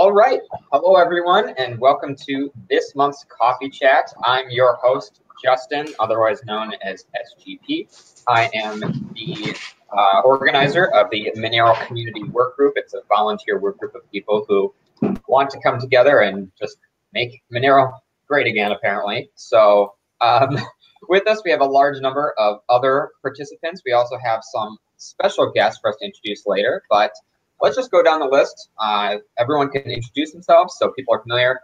All right. Hello, everyone, and welcome to this month's Coffee Chat. I'm your host, Justin, otherwise known as SGP. I am the uh, organizer of the Monero Community Work Group. It's a volunteer work group of people who want to come together and just make Monero great again, apparently. So, um, with us, we have a large number of other participants. We also have some special guests for us to introduce later, but let's just go down the list. Uh, everyone can introduce themselves so people are familiar.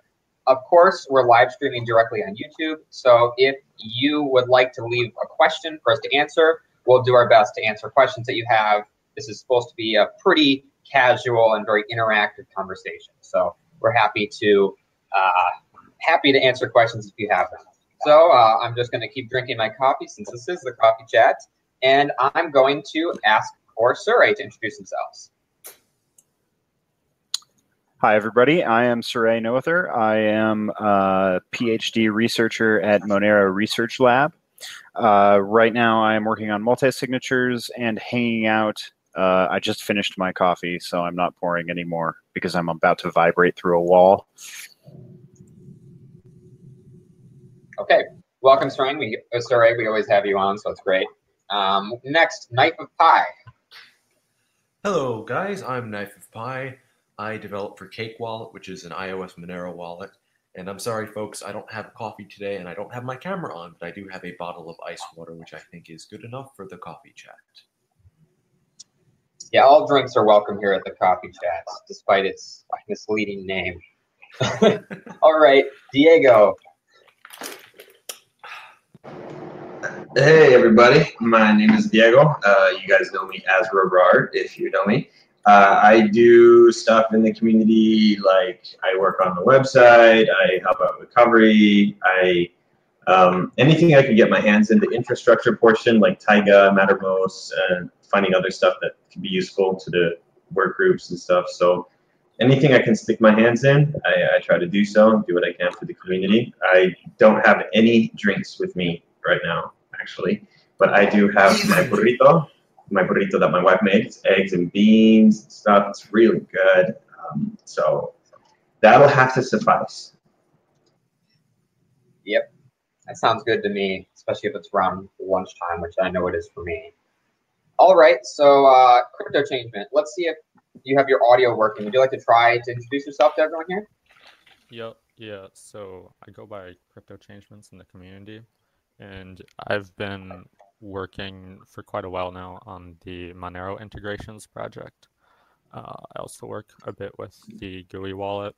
Of course, we're live streaming directly on YouTube. So if you would like to leave a question for us to answer, we'll do our best to answer questions that you have. This is supposed to be a pretty casual and very interactive conversation. So we're happy to uh, happy to answer questions if you have them. So uh, I'm just going to keep drinking my coffee since this is the coffee chat, and I'm going to ask for Surae to introduce themselves. Hi, everybody. I am Surae Noether. I am a PhD researcher at Monero Research Lab. Uh, right now, I am working on multi signatures and hanging out. Uh, I just finished my coffee, so I'm not pouring anymore because I'm about to vibrate through a wall. Okay. Welcome, Surae. We, uh, Surae, we always have you on, so it's great. Um, next, Knife of Pie. Hello, guys. I'm Knife of Pi. I developed for Cake Wallet, which is an iOS Monero wallet. And I'm sorry, folks, I don't have coffee today and I don't have my camera on, but I do have a bottle of ice water, which I think is good enough for the coffee chat. Yeah, all drinks are welcome here at the Coffee Chat, despite its misleading name. all right, Diego. Hey, everybody. My name is Diego. Uh, you guys know me as rehrar, if you know me. Uh, I do stuff in the community, like I work on the website, I help out recovery, I um, anything I can get my hands in the infrastructure portion, like Taiga, Mattermost, and finding other stuff that can be useful to the work groups and stuff. So anything I can stick my hands in, I, I try to do so, and do what I can for the community. I don't have any drinks with me right now, actually, but I do have my burrito my burrito that my wife makes, eggs and beans and stuff. It's really good. Um, so that'll have to suffice. Yep, that sounds good to me, especially if it's around lunchtime, which I know it is for me. All right, so uh, crypto changement. Let's see if you have your audio working. Would you like to try to introduce yourself to everyone here? Yep. Yeah. So I go by crypto changements in the community, and I've been working for quite a while now on the Monero integrations project. Uh, I also work a bit with the GUI wallet.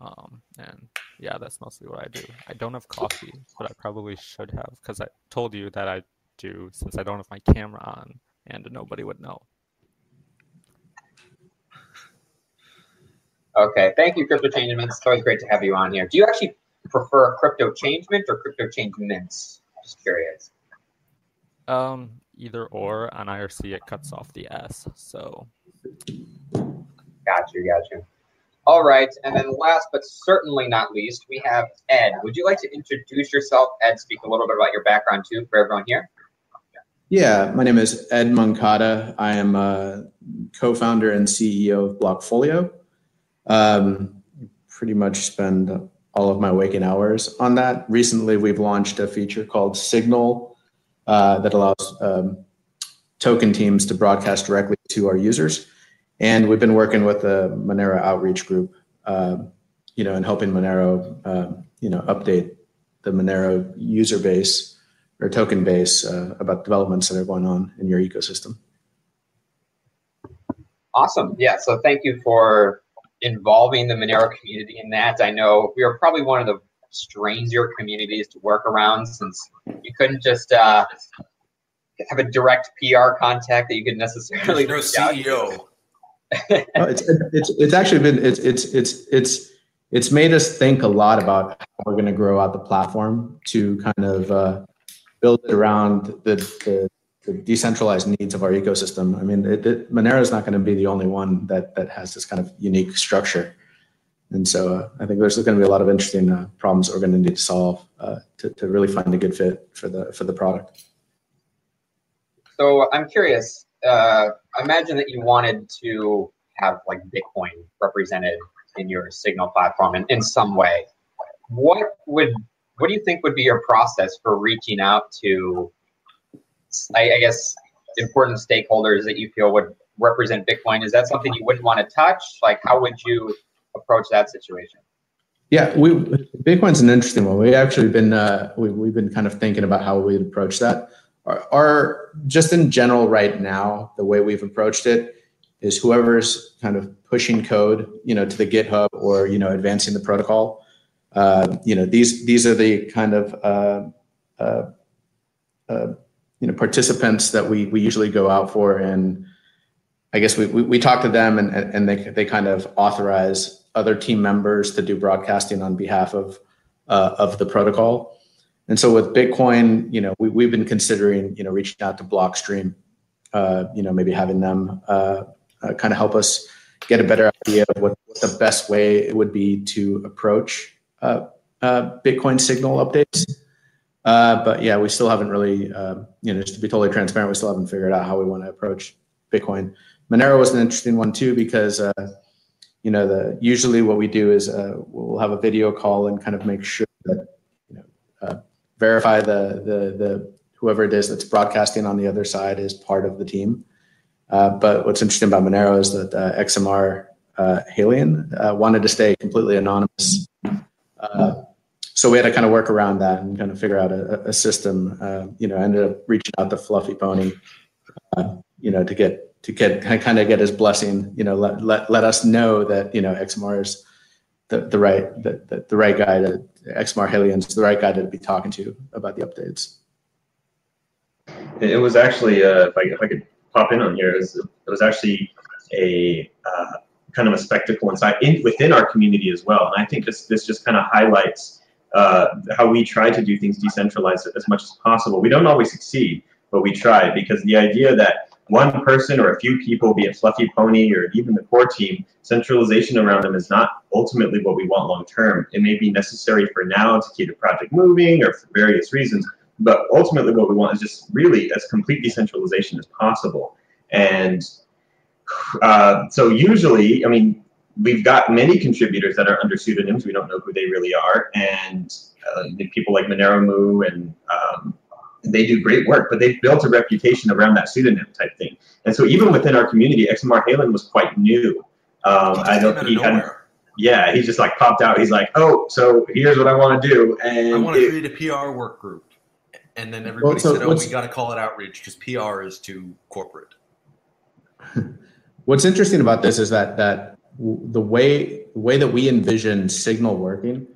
Um, and yeah, that's mostly what I do. I don't have coffee, but I probably should have because I told you that I do since I don't have my camera on and nobody would know. Okay, thank you, Crypto Changements. It's always great to have you on here. Do you actually prefer Crypto Changement or Crypto Changements? Just curious. Um, either or on IRC it cuts off the S. So. Got you, got you. All right, and then last but certainly not least, we have Ed. Would you like to introduce yourself, Ed? Speak a little bit about your background too for everyone here. Yeah, my name is Ed Moncada. I am a co-founder and CEO of Blockfolio. Um, pretty much spend all of my waking hours on that. Recently, we've launched a feature called Signal, uh, that allows um, token teams to broadcast directly to our users. And we've been working with the Monero outreach group, uh, you know, and helping Monero, uh, you know, update the Monero user base or token base uh, about developments that are going on in your ecosystem. Awesome. Yeah. So thank you for involving the Monero community in that. I know we are probably one of the stranger communities to work around since you couldn't just uh, have a direct PR contact that you could necessarily. There's no CEO. no, it's, it's it's actually been it's it's it's it's it's made us think a lot about how we're going to grow out the platform to kind of uh, build it around the, the, the decentralized needs of our ecosystem. I mean, it, it, Monero is not going to be the only one that that has this kind of unique structure. And so uh, I think there's going to be a lot of interesting uh, problems that we're going to need to solve uh, to, to really find a good fit for the for the product. So I'm curious. Uh, imagine that you wanted to have like Bitcoin represented in your Signal platform in, in some way. What would what do you think would be your process for reaching out to, I, I guess, important stakeholders that you feel would represent Bitcoin? Is that something you wouldn't want to touch? Like, how would you approach that situation? Yeah, we Bitcoin's an interesting one. We actually been uh, we, we've been kind of thinking about how we'd approach that. Our, our just in general right now, the way we've approached it is whoever's kind of pushing code, you know, to the GitHub or you know advancing the protocol. Uh, you know, these these are the kind of uh, uh, uh you know participants that we we usually go out for, and I guess we we, we talk to them, and and they they kind of authorize other team members to do broadcasting on behalf of uh, of the protocol. And so with Bitcoin, you know, we, we've been considering, you know, reaching out to Blockstream, uh, you know, maybe having them uh, uh kind of help us get a better idea of what, what, the best way it would be to approach uh, uh, Bitcoin signal updates. but yeah, we still haven't really, you know, just to be totally transparent, we still haven't figured out how we want to approach Bitcoin. Monero was an interesting one too because you know, the usually what we do is uh, we'll have a video call and kind of make sure that you know uh, verify the the the whoever it is that's broadcasting on the other side is part of the team. Uh, but what's interesting about Monero is that uh, XMR uh, Halion uh, wanted to stay completely anonymous. so we had to kind of work around that and kind of figure out a, a system. you know, ended up reaching out to Fluffy Pony, you know, to get to get kind of get his blessing, you know, let, let, let us know that, you know, XMR is the, the right, the, the, the right guy to xmrhaelan's the right guy to be talking to about the updates. It was actually, uh, if, I, if I could pop in on here, it was, it was actually a uh, kind of a spectacle inside in, within our community as well. And I think this, this just kind of highlights uh, how we try to do things decentralized as much as possible. We don't always succeed, but we try because the idea that one person or a few people, be it Fluffy Pony or even the core team, centralization around them is not ultimately what we want long term. It may be necessary for now to keep the project moving or for various reasons, but ultimately what we want is just really as complete decentralization as possible. And uh, so usually, I mean, we've got many contributors that are under pseudonyms. We don't know who they really are, and uh, people like moneromooo and um, they do great work, but they've built a reputation around that pseudonym type thing. And so even within our community, xmrhaelan was quite new. Um, I don't. He had. Yeah, he just like popped out. He's like, "Oh, so here's what I want to do," and I want to create a PR work group. And then everybody well, so said, "Oh, we got to call it outreach because PR is too corporate." What's interesting about this is that that the way the way that we envision Signal working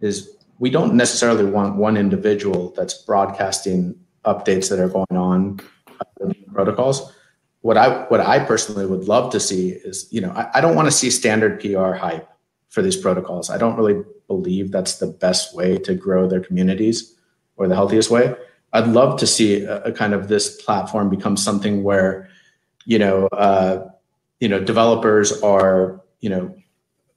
is we don't necessarily want one individual that's broadcasting updates that are going on protocols. What I what I personally would love to see is, you know, I, I don't want to see standard PR hype for these protocols. I don't really believe that's the best way to grow their communities or the healthiest way. I'd love to see a, a kind of this platform become something where, you know, uh, you know, developers are, you know,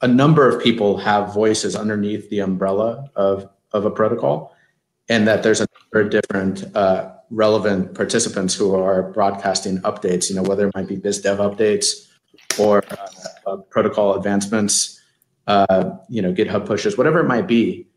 a number of people have voices underneath the umbrella of, of a protocol, and that there's a number of different uh, relevant participants who are broadcasting updates, you know, whether it might be biz dev updates or uh, uh, protocol advancements, uh, you know, GitHub pushes, whatever it might be.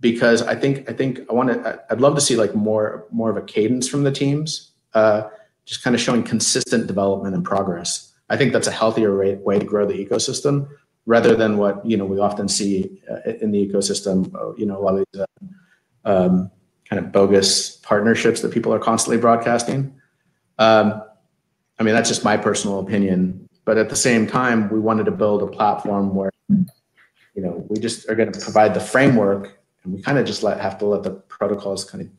Because I think I think I want to I'd love to see like more more of a cadence from the teams, uh, just kind of showing consistent development and progress. I think that's a healthier way, way to grow the ecosystem rather than what you know we often see uh, in the ecosystem. Uh, you know, a lot of these uh, um, kind of bogus partnerships that people are constantly broadcasting. Um, I mean, that's just my personal opinion. But at the same time, we wanted to build a platform where you know we just are going to provide the framework, and we kind of just let have to let the protocols kind of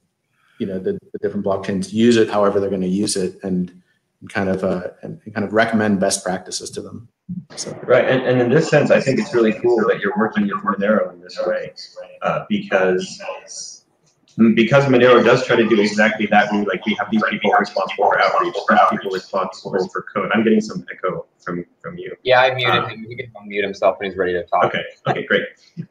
you know the, the different blockchains use it however they're going to use it and kind of uh, and kind of recommend best practices to them. So. Right, and, and in this sense, I think it's really cool that you're working with Monero in this way, uh, because because Monero does try to do exactly that. We like we have these people responsible for outreach, these people responsible for code. I'm getting some echo from from you. Yeah, I muted um, him. He can unmute himself when he's ready to talk. Okay. Okay. Great.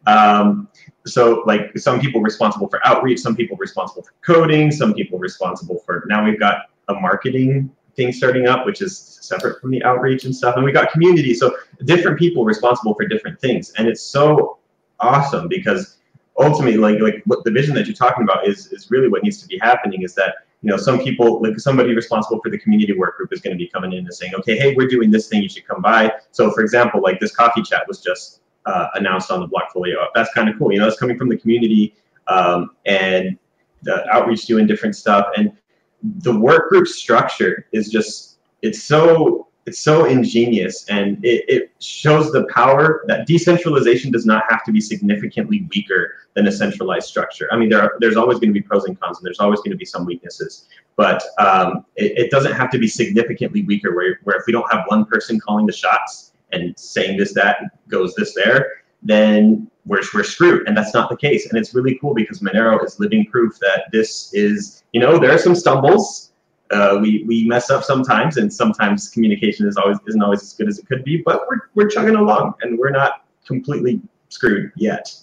Um, so like some people responsible for outreach, some people responsible for coding, some people responsible for. Now we've got a marketing thing starting up, which is separate from the outreach and stuff. And we got community, so different people responsible for different things, and it's so awesome because ultimately, like like what the vision that you're talking about is is really what needs to be happening. Is that you know some people like somebody responsible for the community work group is going to be coming in and saying, okay, hey, we're doing this thing, you should come by. So for example, like this coffee chat was just uh, announced on the Blockfolio. That's kind of cool. You know, it's coming from the community um, and the outreach doing different stuff and the work group structure is just it's so it's so ingenious and it, it shows the power that decentralization does not have to be significantly weaker than a centralized structure. I mean, there are, there's always going to be pros and cons, and there's always going to be some weaknesses, but um, it, it, doesn't have to be significantly weaker. Where, where if we don't have one person calling the shots and saying this, that goes this there, then we're, we're screwed. And that's not the case. And it's really cool because Monero is living proof that this is, you know, there are some stumbles uh, we we mess up sometimes, and sometimes communication is always isn't always as good as it could be. But we're we're chugging along, and we're not completely screwed yet.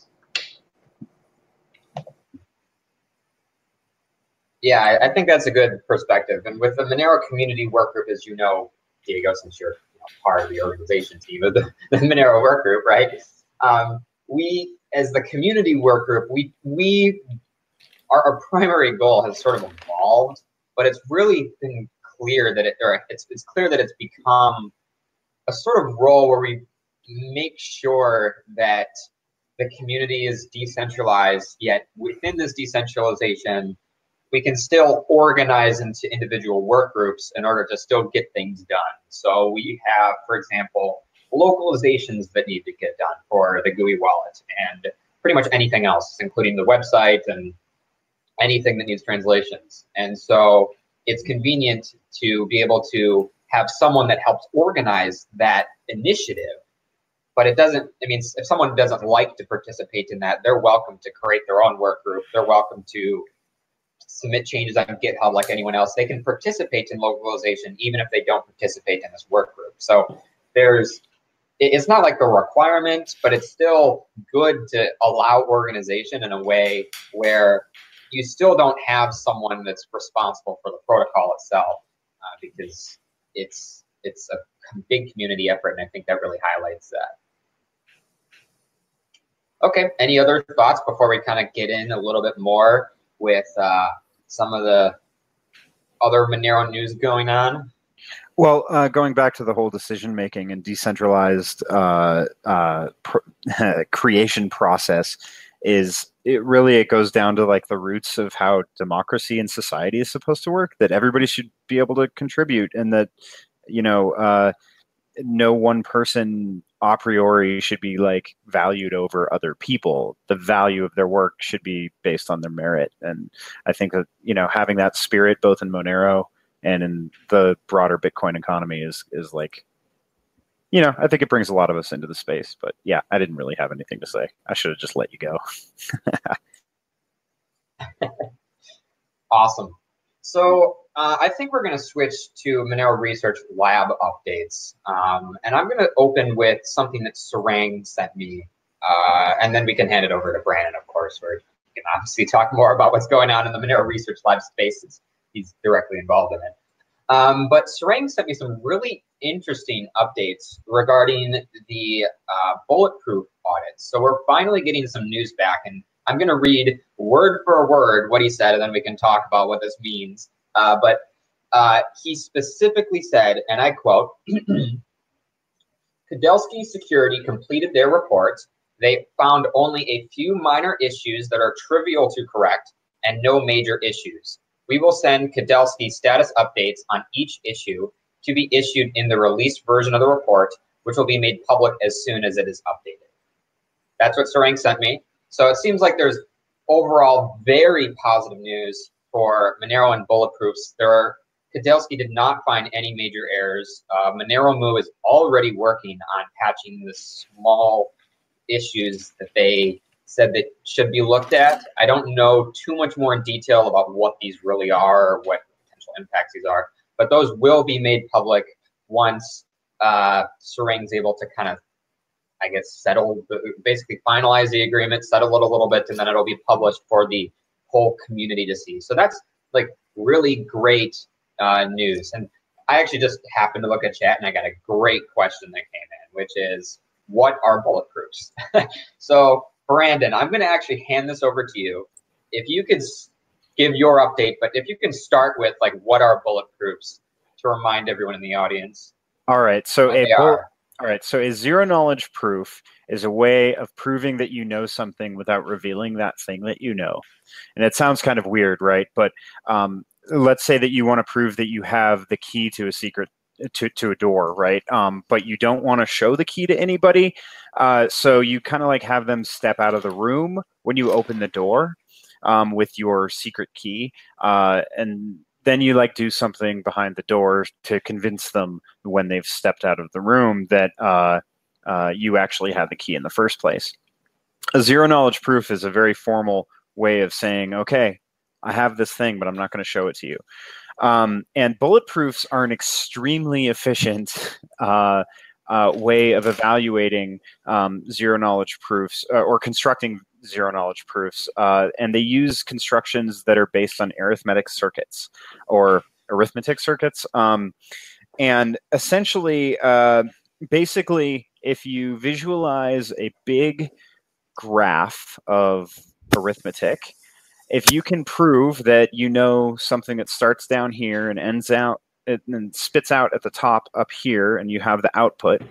Yeah, I, think that's a good perspective. And with the Monero community work group, as you know, Diego, since you're you know, part of the organization team of the, the Monero work group, right? Um, we, as the community work group, we we our, our primary goal has sort of evolved but it's really been clear that it, or it's, it's clear that it's become a sort of role where we make sure that the community is decentralized, yet within this decentralization, we can still organize into individual work groups in order to still get things done. So we have, for example, localizations that need to get done for the GUI wallet and pretty much anything else, including the website and anything that needs translations. And so it's convenient to be able to have someone that helps organize that initiative. But it doesn't, I mean, if someone doesn't like to participate in that, they're welcome to create their own work group. They're welcome to submit changes on GitHub like anyone else. They can participate in localization even if they don't participate in this work group. So there's, it's not like the requirement, but it's still good to allow organization in a way where you still don't have someone that's responsible for the protocol itself uh, because it's it's a big community effort, and I think that really highlights that. Okay, any other thoughts before we kind of get in a little bit more with uh, some of the other Monero news going on? Well, uh, going back to the whole decision making and decentralized uh, uh, pr- creation process, is it really it goes down to like the roots of how democracy and society is supposed to work that everybody should be able to contribute and that you know uh, no one person a priori should be like valued over other people. The value of their work should be based on their merit. And i think that you know having that spirit both in monero and in the broader bitcoin economy is is like you know, I think it brings a lot of us into the space. But yeah, I didn't really have anything to say. I should have just let you go. awesome. So uh, I think we're going to switch to Monero Research Lab updates. Um, and I'm going to open with something that Sarang sent me. Uh, and then we can hand it over to Brandon, of course, where he can obviously talk more about what's going on in the Monero Research Lab spaces. He's directly involved in it. Um, but Sarang sent me some really interesting updates regarding the uh, bulletproof audits. So we're finally getting some news back, and I'm going to read word for word what he said, and then we can talk about what this means. Uh, but uh, he specifically said, and I quote, Kudelski Security completed their report. They found only a few minor issues that are trivial to correct and no major issues. We will send Kudelski status updates on each issue to be issued in the released version of the report, which will be made public as soon as it is updated. That's what Sarang sent me. So it seems like there's overall very positive news for Monero and Bulletproofs. There are Kudelski did not find any major errors. Uh, moneromooo is already working on patching the small issues that they said that should be looked at. I don't know too much more in detail about what these really are or what potential impacts these are, but those will be made public once uh, Sarang's able to kind of, I guess, settle, basically finalize the agreement, settle it a little bit, and then it'll be published for the whole community to see. So that's like really great uh, news. And I actually just happened to look at chat and I got a great question that came in, which is what are bulletproofs? so, Brandon, I'm going to actually hand this over to you. If you could give your update, but if you can start with like what are bulletproofs to remind everyone in the audience. All right. So a all right. So a zero knowledge proof is a way of proving that you know something without revealing that thing that you know. And it sounds kind of weird, right? But um, let's say that you want to prove that you have the key to a secret to, to a door, right? Um, but you don't want to show the key to anybody. Uh, so you kind of like have them step out of the room when you open the door um, with your secret key. Uh, and then you like do something behind the door to convince them when they've stepped out of the room that uh, uh, you actually have the key in the first place. A zero knowledge proof is a very formal way of saying, okay, I have this thing, but I'm not going to show it to you. Um, and bulletproofs are an extremely efficient uh, uh, way of evaluating um, zero knowledge proofs uh, or constructing zero knowledge proofs. Uh, and they use constructions that are based on arithmetic circuits or arithmetic circuits. Um, and essentially, uh, basically, if you visualize a big graph of arithmetic, if you can prove that you know something that starts down here and ends out and spits out at the top up here and you have the output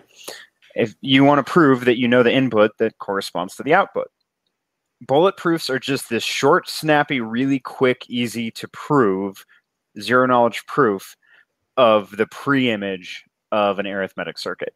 if you want to prove that you know the input that corresponds to the output. Bulletproofs are just this short snappy really quick easy to prove zero knowledge proof of the pre-image of an arithmetic circuit.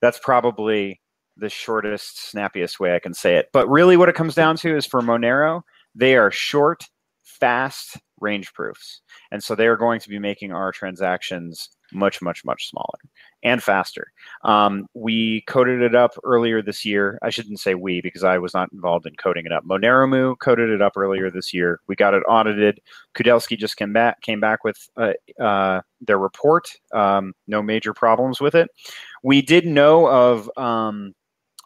That's probably the shortest snappiest way i can say it. But really what it comes down to is for monero they are short, fast range proofs. And so they are going to be making our transactions much, much, much smaller and faster. Um, we coded it up earlier this year. I shouldn't say we because I was not involved in coding it up. moneromooo coded it up earlier this year. We got it audited. Kudelski just came back came back with uh, uh, their report. Um, no major problems with it. We did know of um,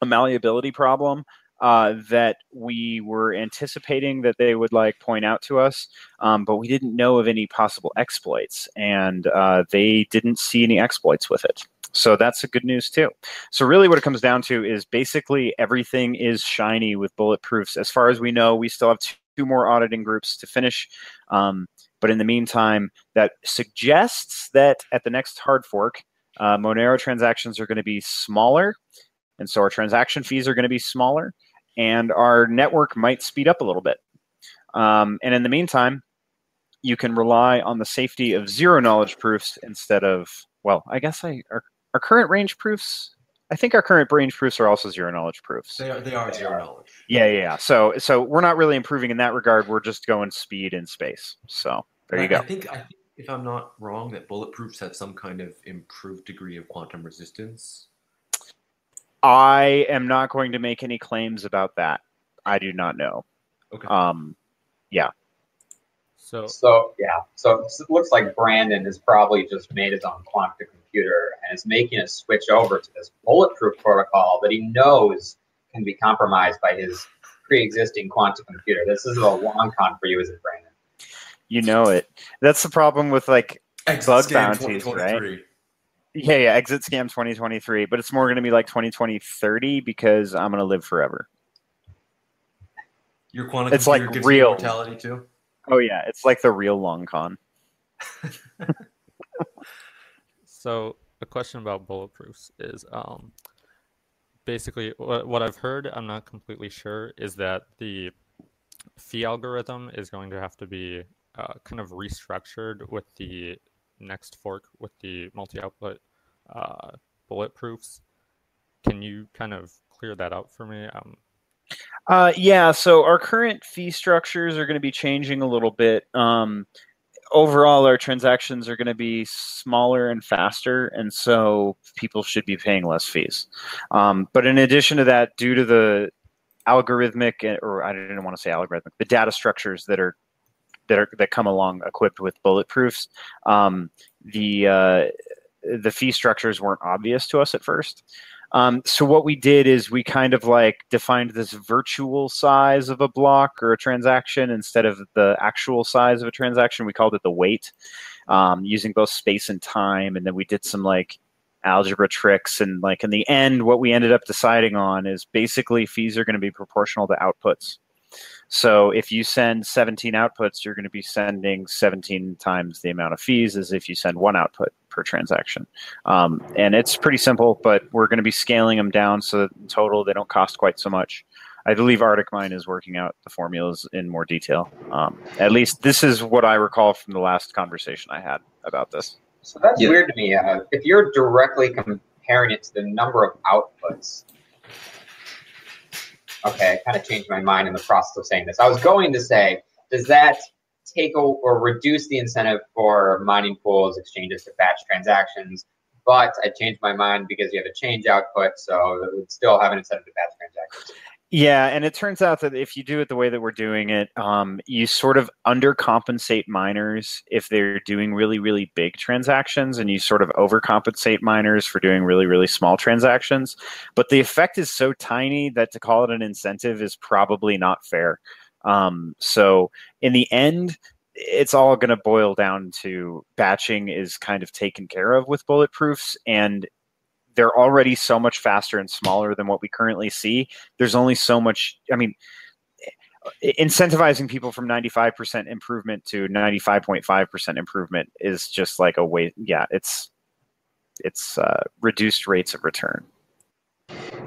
a malleability problem uh, that we were anticipating that they would like point out to us, um, but we didn't know of any possible exploits, and uh, they didn't see any exploits with it. So that's good news too. So really, what it comes down to is basically everything is shiny with bulletproofs. As far as we know, we still have two more auditing groups to finish. Um, but in the meantime, that suggests that at the next hard fork, uh, Monero transactions are going to be smaller, and so our transaction fees are going to be smaller and our network might speed up a little bit. Um, and in the meantime, you can rely on the safety of zero knowledge proofs instead of, well, I guess I our, our current range proofs. I think our current range proofs are also zero knowledge proofs. They are, they are zero knowledge. Yeah, yeah, yeah. So, so we're not really improving in that regard. We're just going speed in space. So there you I, go. I think, I think, if I'm not wrong, that bulletproofs have some kind of improved degree of quantum resistance. I am not going to make any claims about that. I do not know. Okay. Um, yeah. So, So yeah, so it looks like Brandon has probably just made his own quantum computer and is making a switch over to this bulletproof protocol that he knows can be compromised by his pre-existing quantum computer. This is a long con for you, is it, Brandon? You know it. That's the problem with like Exit Bug bounties, 2023. Yeah, yeah, exit scam 2023, but it's more going to be like 2020 30 because I'm going to live forever. Your quantum It's like real. mortality too. Oh yeah, it's like the real long con. so a question about bulletproofs is um, basically what, what I've heard. I'm not completely sure is that the fee algorithm is going to have to be uh, kind of restructured with the next fork with the multi-output uh, bulletproofs. Can you kind of clear that out for me? Um, Uh, yeah, so our current fee structures are going to be changing a little bit. Um, overall, our transactions are going to be smaller and faster, and so people should be paying less fees. Um, but in addition to that, due to the algorithmic, or I didn't want to say algorithmic, the data structures that are that are that come along equipped with bulletproofs, um, the uh, the fee structures weren't obvious to us at first. Um, so what we did is we kind of like defined this virtual size of a block or a transaction instead of the actual size of a transaction. We called it the weight, um, using both space and time. And then we did some like algebra tricks. And like in the end, what we ended up deciding on is basically fees are going to be proportional to outputs. So if you send 17 outputs, you're going to be sending 17 times the amount of fees as if you send one output per transaction. Um, and it's pretty simple, but we're going to be scaling them down so that in total they don't cost quite so much. I believe ArticMine is working out the formulas in more detail. Um, at least this is what I recall from the last conversation I had about this. So that's yeah. weird to me. Uh, if you're directly comparing it to the number of outputs, okay, I kind of changed my mind in the process of saying this. I was going to say, does that take or reduce the incentive for mining pools, exchanges to batch transactions? But I changed my mind because you have a change output, so it would still have an incentive to batch transactions. Yeah, and it turns out that if you do it the way that we're doing it, um, you sort of undercompensate miners if they're doing really, really big transactions, and you sort of overcompensate miners for doing really, really small transactions. But the effect is so tiny that to call it an incentive is probably not fair. Um, so in the end, it's all going to boil down to batching is kind of taken care of with bulletproofs and they're already so much faster and smaller than what we currently see. There's only so much. I mean, incentivizing people from 95% improvement to 95.5% improvement is just like a way. Yeah, it's it's uh, reduced rates of return.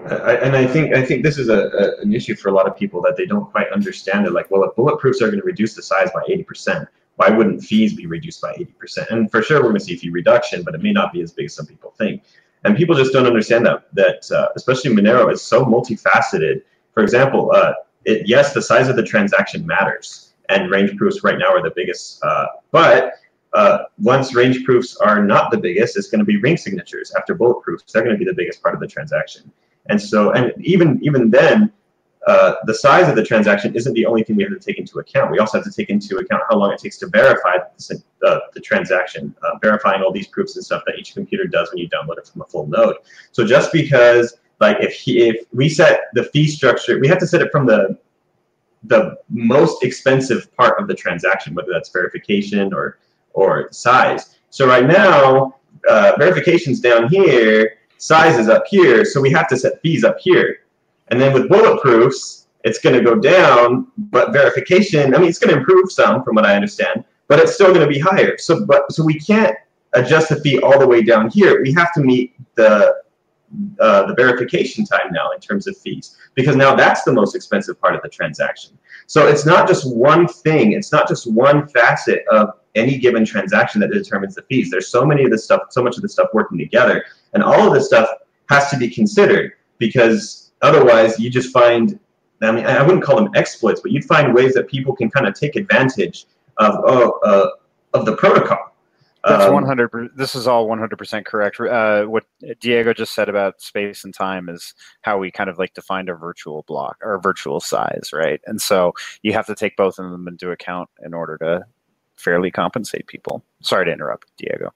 I, and I think I think this is a, a, an issue for a lot of people that they don't quite understand it. Like, well, if bulletproofs are going to reduce the size by 80%, why wouldn't fees be reduced by 80%? And for sure, we're going to see fee reduction, but it may not be as big as some people think. And people just don't understand that, that uh, especially Monero is so multifaceted. For example, uh, it, yes, the size of the transaction matters, and range proofs right now are the biggest. Uh, but uh, once range proofs are not the biggest, it's going to be ring signatures after bullet proofs. They're going to be the biggest part of the transaction. And so, and even even then, uh, the size of the transaction isn't the only thing we have to take into account. We also have to take into account how long it takes to verify the, uh, the transaction, uh, verifying all these proofs and stuff that each computer does when you download it from a full node. So just because, like, if he, if we set the fee structure, we have to set it from the the most expensive part of the transaction, whether that's verification or or size. So right now, uh, verification's down here, size is up here, so we have to set fees up here. And then with bulletproofs, it's going to go down, but verification, I mean, it's going to improve some from what I understand, but it's still going to be higher. So, but so we can't adjust the fee all the way down here. We have to meet the uh, the verification time now in terms of fees because now that's the most expensive part of the transaction. So it's not just one thing. It's not just one facet of any given transaction that determines the fees. There's so many of this stuff, so much of this stuff working together, and all of this stuff has to be considered because Otherwise, you just find, I mean, I wouldn't call them exploits, but you'd find ways that people can kind of take advantage of, oh, uh, of the protocol. That's um, one hundred. This is all one hundred percent correct. Uh, what Diego just said about space and time is how we kind of like define a virtual block or virtual size, right? And so you have to take both of them into account in order to fairly compensate people. Sorry to interrupt, Diego.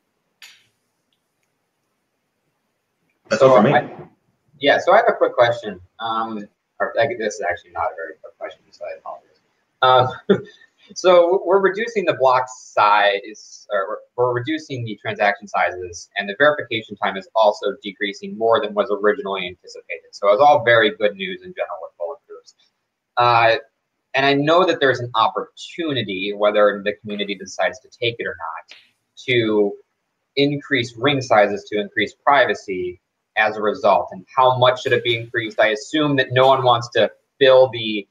That's all for me. I, yeah, so I have a quick question. Um, or this is actually not a very quick question, so I apologize. Uh, so we're reducing the block size, or we're reducing the transaction sizes, and the verification time is also decreasing more than was originally anticipated. So it's all very good news in general with bulletproofs. Uh, and I know that there's an opportunity, whether the community decides to take it or not, to increase ring sizes to increase privacy as a result? And how much should it be increased? I assume that no one wants to fill the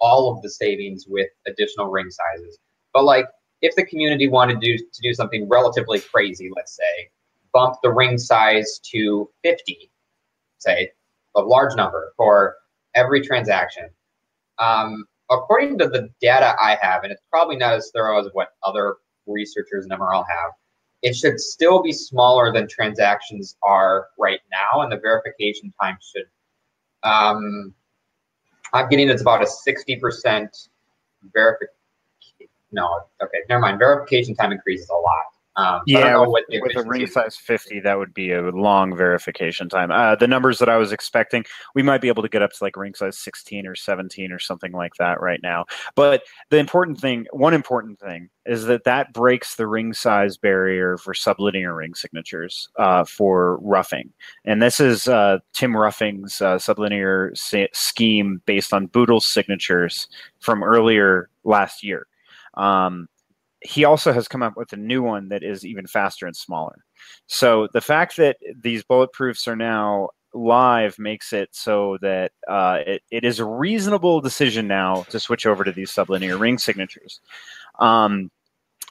all of the savings with additional ring sizes. But like if the community wanted to do, to do something relatively crazy let's say bump the ring size to 50 say a large number for every transaction um, according to the data i have and it's probably not as thorough as what other researchers in mrl have it should still be smaller than transactions are right now, and the verification time should. Um, I'm getting it's about a 60% verification. No, okay, never mind. Verification time increases a lot Um, Yeah, with, with a ring size 50, that would be a long verification time. Uh, the numbers that I was expecting, we might be able to get up to like ring size 16 or 17 or something like that right now. But the important thing, one important thing, is that that breaks the ring size barrier for sublinear ring signatures uh, for Ruffing. And this is uh, Tim Ruffing's uh, sublinear se- scheme based on Bootle's signatures from earlier last year. Um, he also has come up with a new one that is even faster and smaller. So the fact that these bulletproofs are now live makes it so that uh, it, it is a reasonable decision now to switch over to these sublinear ring signatures. Um,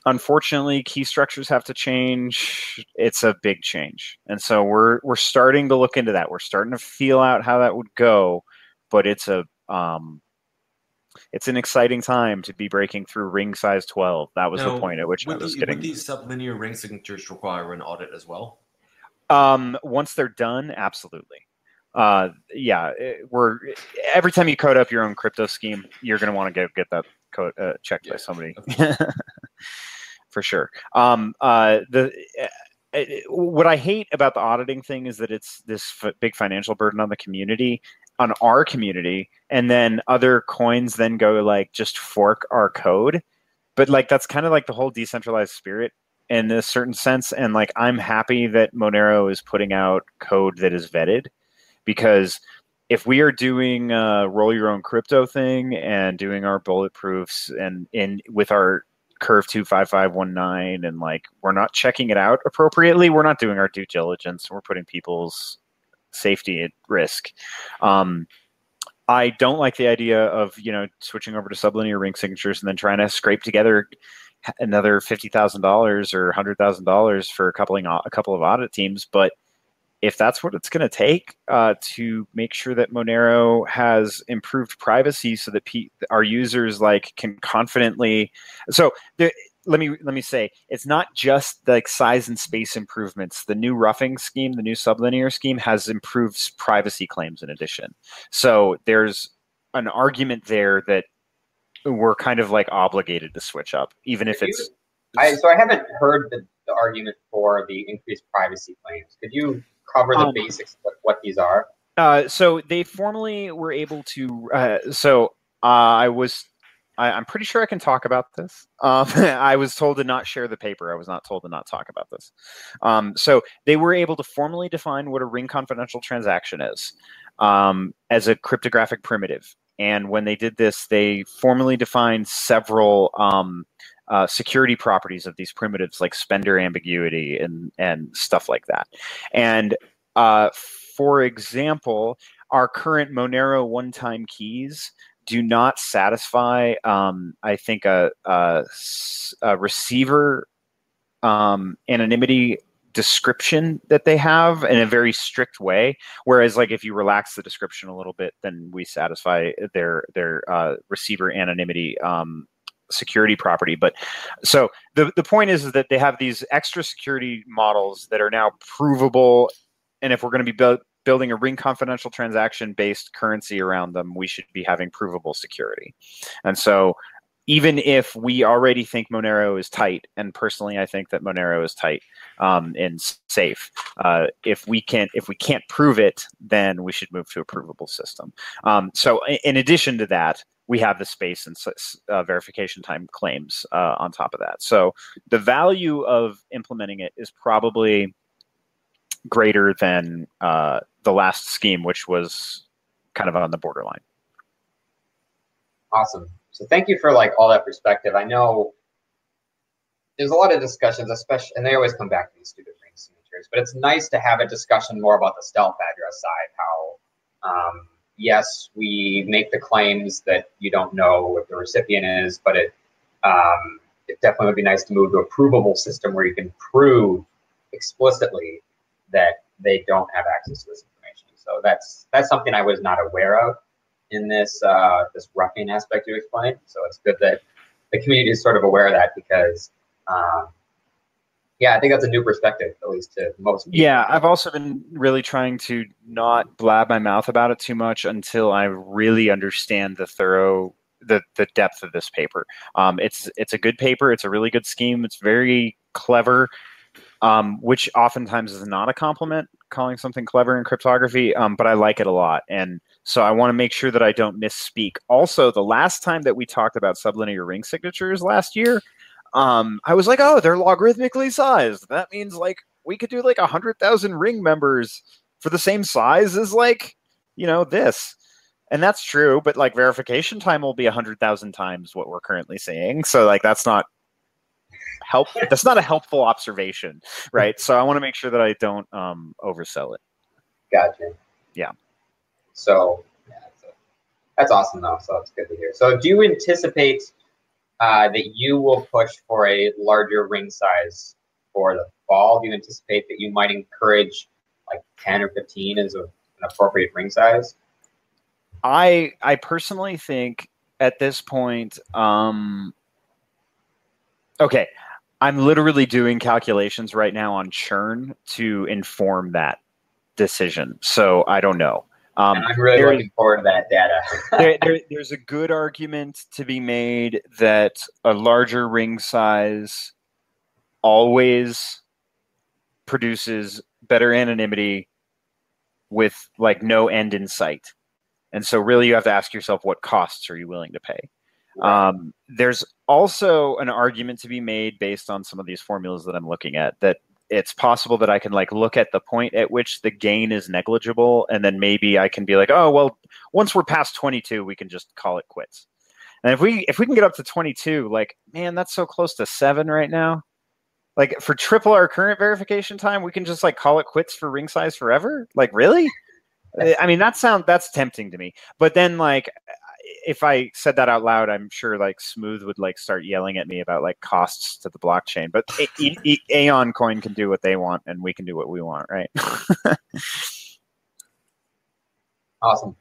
unfortunately, key structures have to change. It's a big change, and so we're we're starting to look into that. We're starting to feel out how that would go, but it's a um, it's an exciting time to be breaking through ring size 12 that was the point at which i was the- getting would these sublinear ring signatures require an audit as well? um once they're done absolutely. Uh yeah it- we're every time you code up your own crypto scheme you're going to want to go get that code uh, checked by somebody. for sure. Um uh the uh, uh, what I hate about the auditing thing is that it's this f- big financial burden on the community, on our community, and then other coins then go like just fork our code. But like that's kind of like the whole decentralized spirit in a certain sense. And like I'm happy that Monero is putting out code that is vetted because if we are doing roll your own crypto thing and doing our bulletproofs and in with our curve 25519 and like we're not checking it out appropriately we're not doing our due diligence we're putting people's safety at risk um, i don't like the idea of you know switching over to sublinear ring signatures and then trying to scrape together another $50000 or $100000 for a couple, a couple of audit teams but if that's what it's going to take uh, to make sure that Monero has improved privacy, so that pe- our users like can confidently. So the, let me let me say, it's not just like size and space improvements. The new Ruffing scheme, the new sublinear scheme, has improved privacy claims in addition. So there's an argument there that we're kind of like obligated to switch up, even if it's. I, so I haven't heard the, the argument for the increased privacy claims. Could you cover the Um, basics of what these are? Uh, so they formally were able to. Uh, so uh, I was. I, I'm pretty sure I can talk about this. Um, I was told to not share the paper. I was not told to not talk about this. Um, so they were able to formally define what a ring confidential transaction is um, as a cryptographic primitive. And when they did this, they formally defined several um, uh, security properties of these primitives, like spender ambiguity and and stuff like that. And uh, for example, our current Monero one-time keys do not satisfy, um, I think, a receiver um, anonymity description that they have in a very strict way. Whereas, like, if you relax the description a little bit, then we satisfy their their uh, receiver anonymity um, security property. But so the the point is, that they have these extra security models that are now provable and if we're going to be build, building a ring confidential transaction based currency around them, we should be having provable security. And so, even if we already think Monero is tight, and personally I think that Monero is tight um, and safe, uh, if we can't if we can't prove it, then we should move to a provable system. Um, so, in addition to that, we have the space and uh, verification time claims uh, on top of that. So, the value of implementing it is probably greater than uh, the last scheme, which was kind of on the borderline. Awesome. So thank you for like all that perspective. I know there's a lot of discussions, especially, and they always come back to these stupid ring signatures. But it's nice to have a discussion more about the stealth address side. How, um, yes, we make the claims that you don't know what the recipient is, but it um, it definitely would be nice to move to a provable system where you can prove explicitly that they don't have access to this information. So that's that's something I was not aware of in this uh, this Ruffing aspect you explained. So it's good that the community is sort of aware of that because, um, yeah, I think that's a new perspective, at least to most people. Yeah, I've also been really trying to not blab my mouth about it too much until I really understand the thorough the the depth of this paper. Um, it's it's a good paper. It's a really good scheme. It's very clever, um, which oftentimes is not a compliment. Calling something clever in cryptography, um, but I like it a lot, and so I want to make sure that I don't misspeak. Also, the last time that we talked about sublinear ring signatures last year, um, I was like, "Oh, they're logarithmically sized. That means like we could do like a hundred thousand ring members for the same size as like you know this." and that's true but like verification time will be 100000 times what we're currently seeing so like that's not help that's not a helpful observation right so i want to make sure that i don't um oversell it Gotcha. Yeah. So yeah, so that's awesome though. So that's good to hear. So do you anticipate uh, that you will push for a larger ring size for the fall? Do you anticipate that you might encourage like 10 or 15 as a, an appropriate ring size? i i personally think at this point um okay i'm literally doing calculations right now on churn to inform that decision so i don't know um, I'm really there- looking forward to that data. there, there, there's a good argument to be made that a larger ring size always produces better anonymity with like no end in sight. And so really you have to ask yourself what costs are you willing to pay? Um, there's also an argument to be made based on some of these formulas that I'm looking at that it's possible that I can like look at the point at which the gain is negligible and then maybe I can be like, oh well, once we're past 22, we can just call it quits. And if we if we can get up to 22, like man, that's so close to seven right now. Like for triple our current verification time, we can just like call it quits for ring size forever. Like really? I mean, that sound that's tempting to me. But then like if I said that out loud, I'm sure like Smooth would like start yelling at me about like costs to the blockchain. But Aeon Coin can do what they want, and we can do what we want, right? Awesome.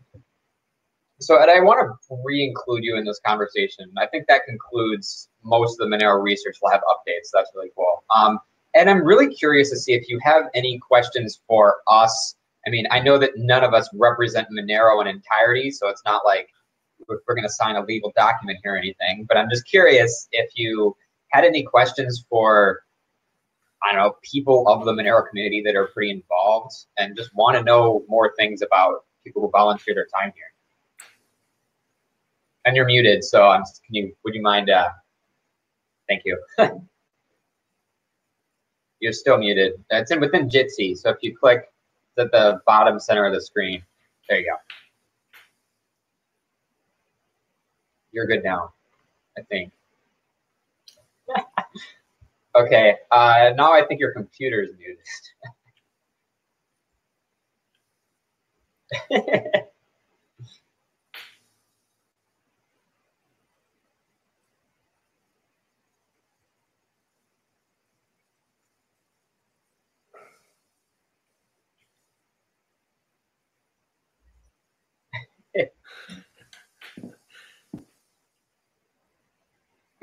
So, Ed, I want to re-include you in this conversation. I think that concludes most of the Monero Research Lab updates. That's really cool. Um, and I'm really curious to see if you have any questions for us. I mean, I know that none of us represent Monero in entirety, so it's not like we're, going to sign a legal document here or anything. But I'm just curious if you had any questions for, I don't know, people of the Monero community that are pretty involved and just want to know more things about people who volunteer their time here. And you're muted, so I'm. Just, Can you? Would you mind? Uh, thank you. you're still muted. It's in within Jitsi, so if you click at the bottom center of the screen, there you go. You're good now, I think. okay, uh, now I think your computer is muted.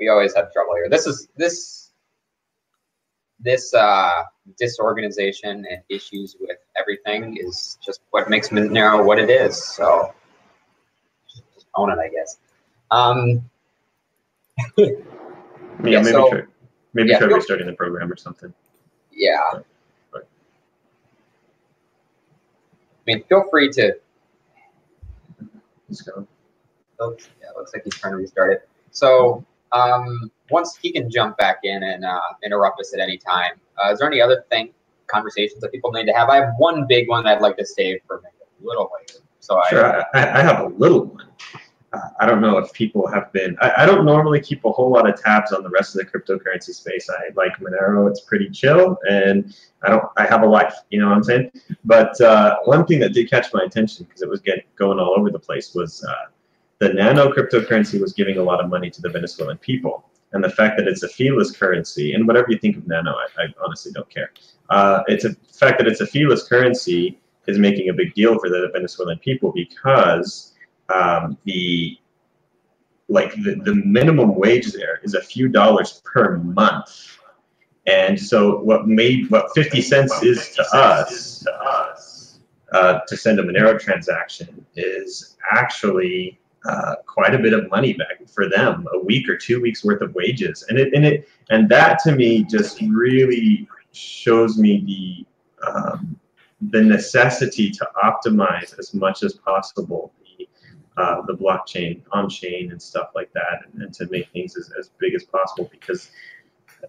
we always have trouble here. This is this this uh, disorganization and issues with everything is just what makes Monero what it is. So just own it, I guess. Um, Yeah, Yeah, maybe so- try, maybe yeah, try restarting the program or something. yeah. Right. I mean, feel free to. Let's go. Looks, yeah, looks like he's trying to restart it. So um, once he can jump back in and uh, interrupt us at any time. Uh, is there any other thing, conversations that people need to have? I have one big one I'd like to save for a little later. So Sure, I, I I have a little one. Uh, I don't know if people have been. I, I don't normally keep a whole lot of tabs on the rest of the cryptocurrency space. I like Monero; it's pretty chill, and I don't. I have a life, you know what I'm saying. But uh, one thing that did catch my attention because it was getting going all over the place was uh, the nano cryptocurrency was giving a lot of money to the Venezuelan people, and the fact that it's a feeless currency, and whatever you think of nano, I, I honestly don't care. Uh, it's a the fact that it's a feeless currency is making a big deal for the Venezuelan people because um, the like the, the minimum wage there is a few dollars per month. And so what made what 50 cents is to us uh, to send a Monero transaction is actually uh, quite a bit of money back for them, a week or two weeks worth of wages, and it and it and that to me just really shows me the um, the necessity to optimize as much as possible the uh, the blockchain on chain and stuff like that, and, and to make things as, as big as possible because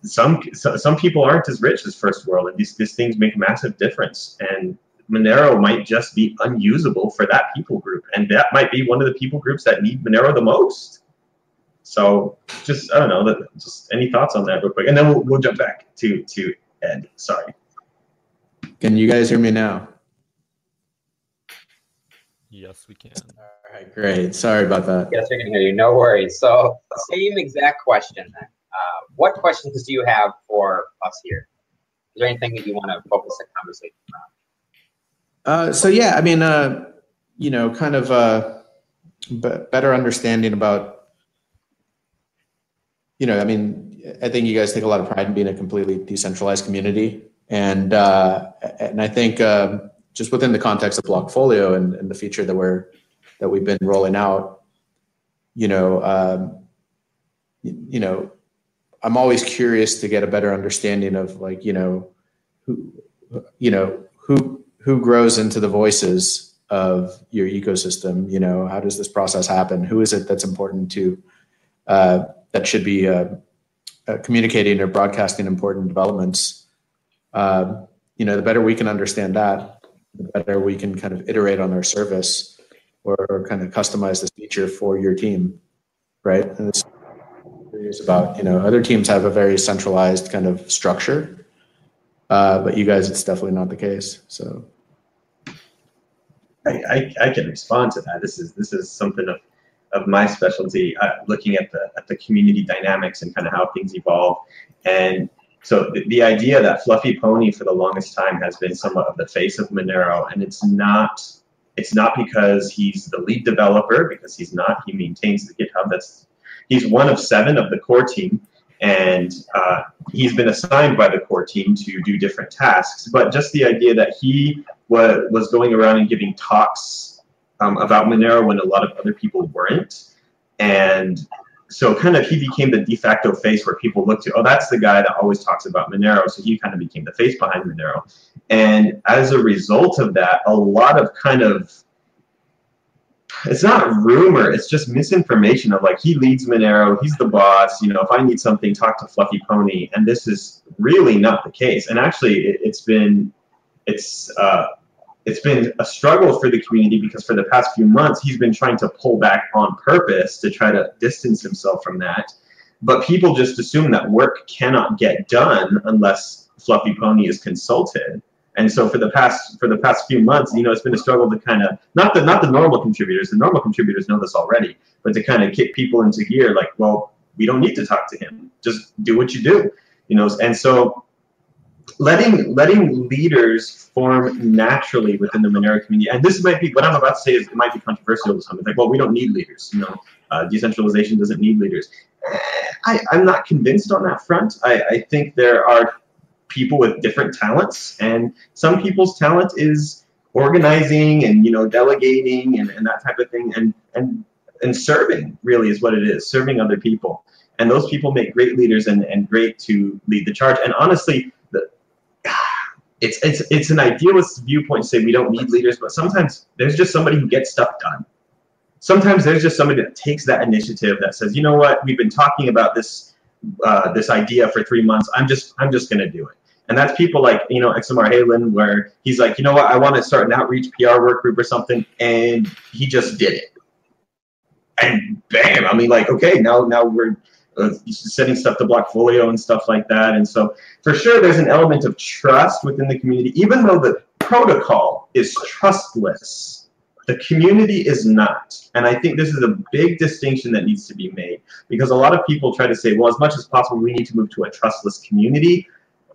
some some people aren't as rich as first world and these, these things make a massive difference. And monero might just be unusable for that people group and that might be one of the people groups that need monero the most so just i don't know that just any thoughts on that real quick and then we'll, we'll jump back to to ed sorry Can you guys hear me now? Yes, we can. All right, great. Sorry about that. Yes, we can hear you. No worries. So, same exact question then. Uh, what questions do you have for us here? Is there anything that you want to focus the conversation on? Uh, so yeah, I mean, uh, you know, kind of uh, better understanding about, you know, I mean, I think you guys take a lot of pride in being a completely decentralized community, and uh, and I think um, just within the context of Blockfolio and, and the feature that we're that we've been rolling out, you know, um, you, you know, I'm always curious to get a better understanding of like, you know, who, you know, who who grows into the voices of your ecosystem. You know, how does this process happen? Who is it that's important to uh, that should be uh, uh, communicating or broadcasting important developments? Um, you know, the better we can understand that, the better we can kind of iterate on our service or, or kind of customize this feature for your team, right? And this is about you know other teams have a very centralized kind of structure, uh, but you guys it's definitely not the case. So I, I, I can respond to that. This is this is something of, of my specialty, uh, looking at the at the community dynamics and kind of how things evolve. And so the, the idea that Fluffy Pony for the longest time has been somewhat of the face of Monero, and it's not it's not because he's the lead developer, because he's not. He maintains the GitHub. That's he's one of seven of the core team, and uh, he's been assigned by the core team to do different tasks. But just the idea that he was, was going around and giving talks um, about Monero when a lot of other people weren't, and so kind of he became the de facto face where people look to, oh, that's the guy that always talks about Monero. So he kind of became the face behind Monero. And as a result of that, a lot of kind of it's not rumor, it's just misinformation of like he leads Monero, he's the boss, you know, if I need something, talk to Fluffy Pony. And this is really not the case. And actually it, has been it's uh it's been a struggle for the community because for the past few months he's been trying to pull back on purpose to try to distance himself from that. But people just assume that work cannot get done unless Fluffy Pony is consulted. And so for the past for the past few months, you know, it's been a struggle to kind of not the not the normal contributors. The normal contributors know this already, but to kind of kick people into gear, like, well, we don't need to talk to him. Just do what you do, you know. And so letting letting leaders form naturally within the Monero community, and this might be what I'm about to say is it might be controversial to some. It's like, well, we don't need leaders. You know, uh, decentralization doesn't need leaders. I, I'm not convinced on that front. I, I think there are people with different talents, and some people's talent is organizing and you know delegating and, and that type of thing, and and and serving really is what it is, serving other people. And those people make great leaders and, and great to lead the charge. And honestly, it's it's it's an idealist viewpoint to say we don't need leaders, but sometimes there's just somebody who gets stuff done. Sometimes there's just somebody that takes that initiative that says, you know what, we've been talking about this uh, this idea for three months. I'm just I'm just gonna do it. And that's people like you know xmrhaelan, where he's like, you know what, I want to start an outreach PR work group or something, and he just did it. And bam, I mean, like, okay, now now we're uh, setting stuff to Blockfolio and stuff like that. And so for sure, there's an element of trust within the community, even though the protocol is trustless. The community is not. And I think this is a big distinction that needs to be made because a lot of people try to say, well, as much as possible, we need to move to a trustless community.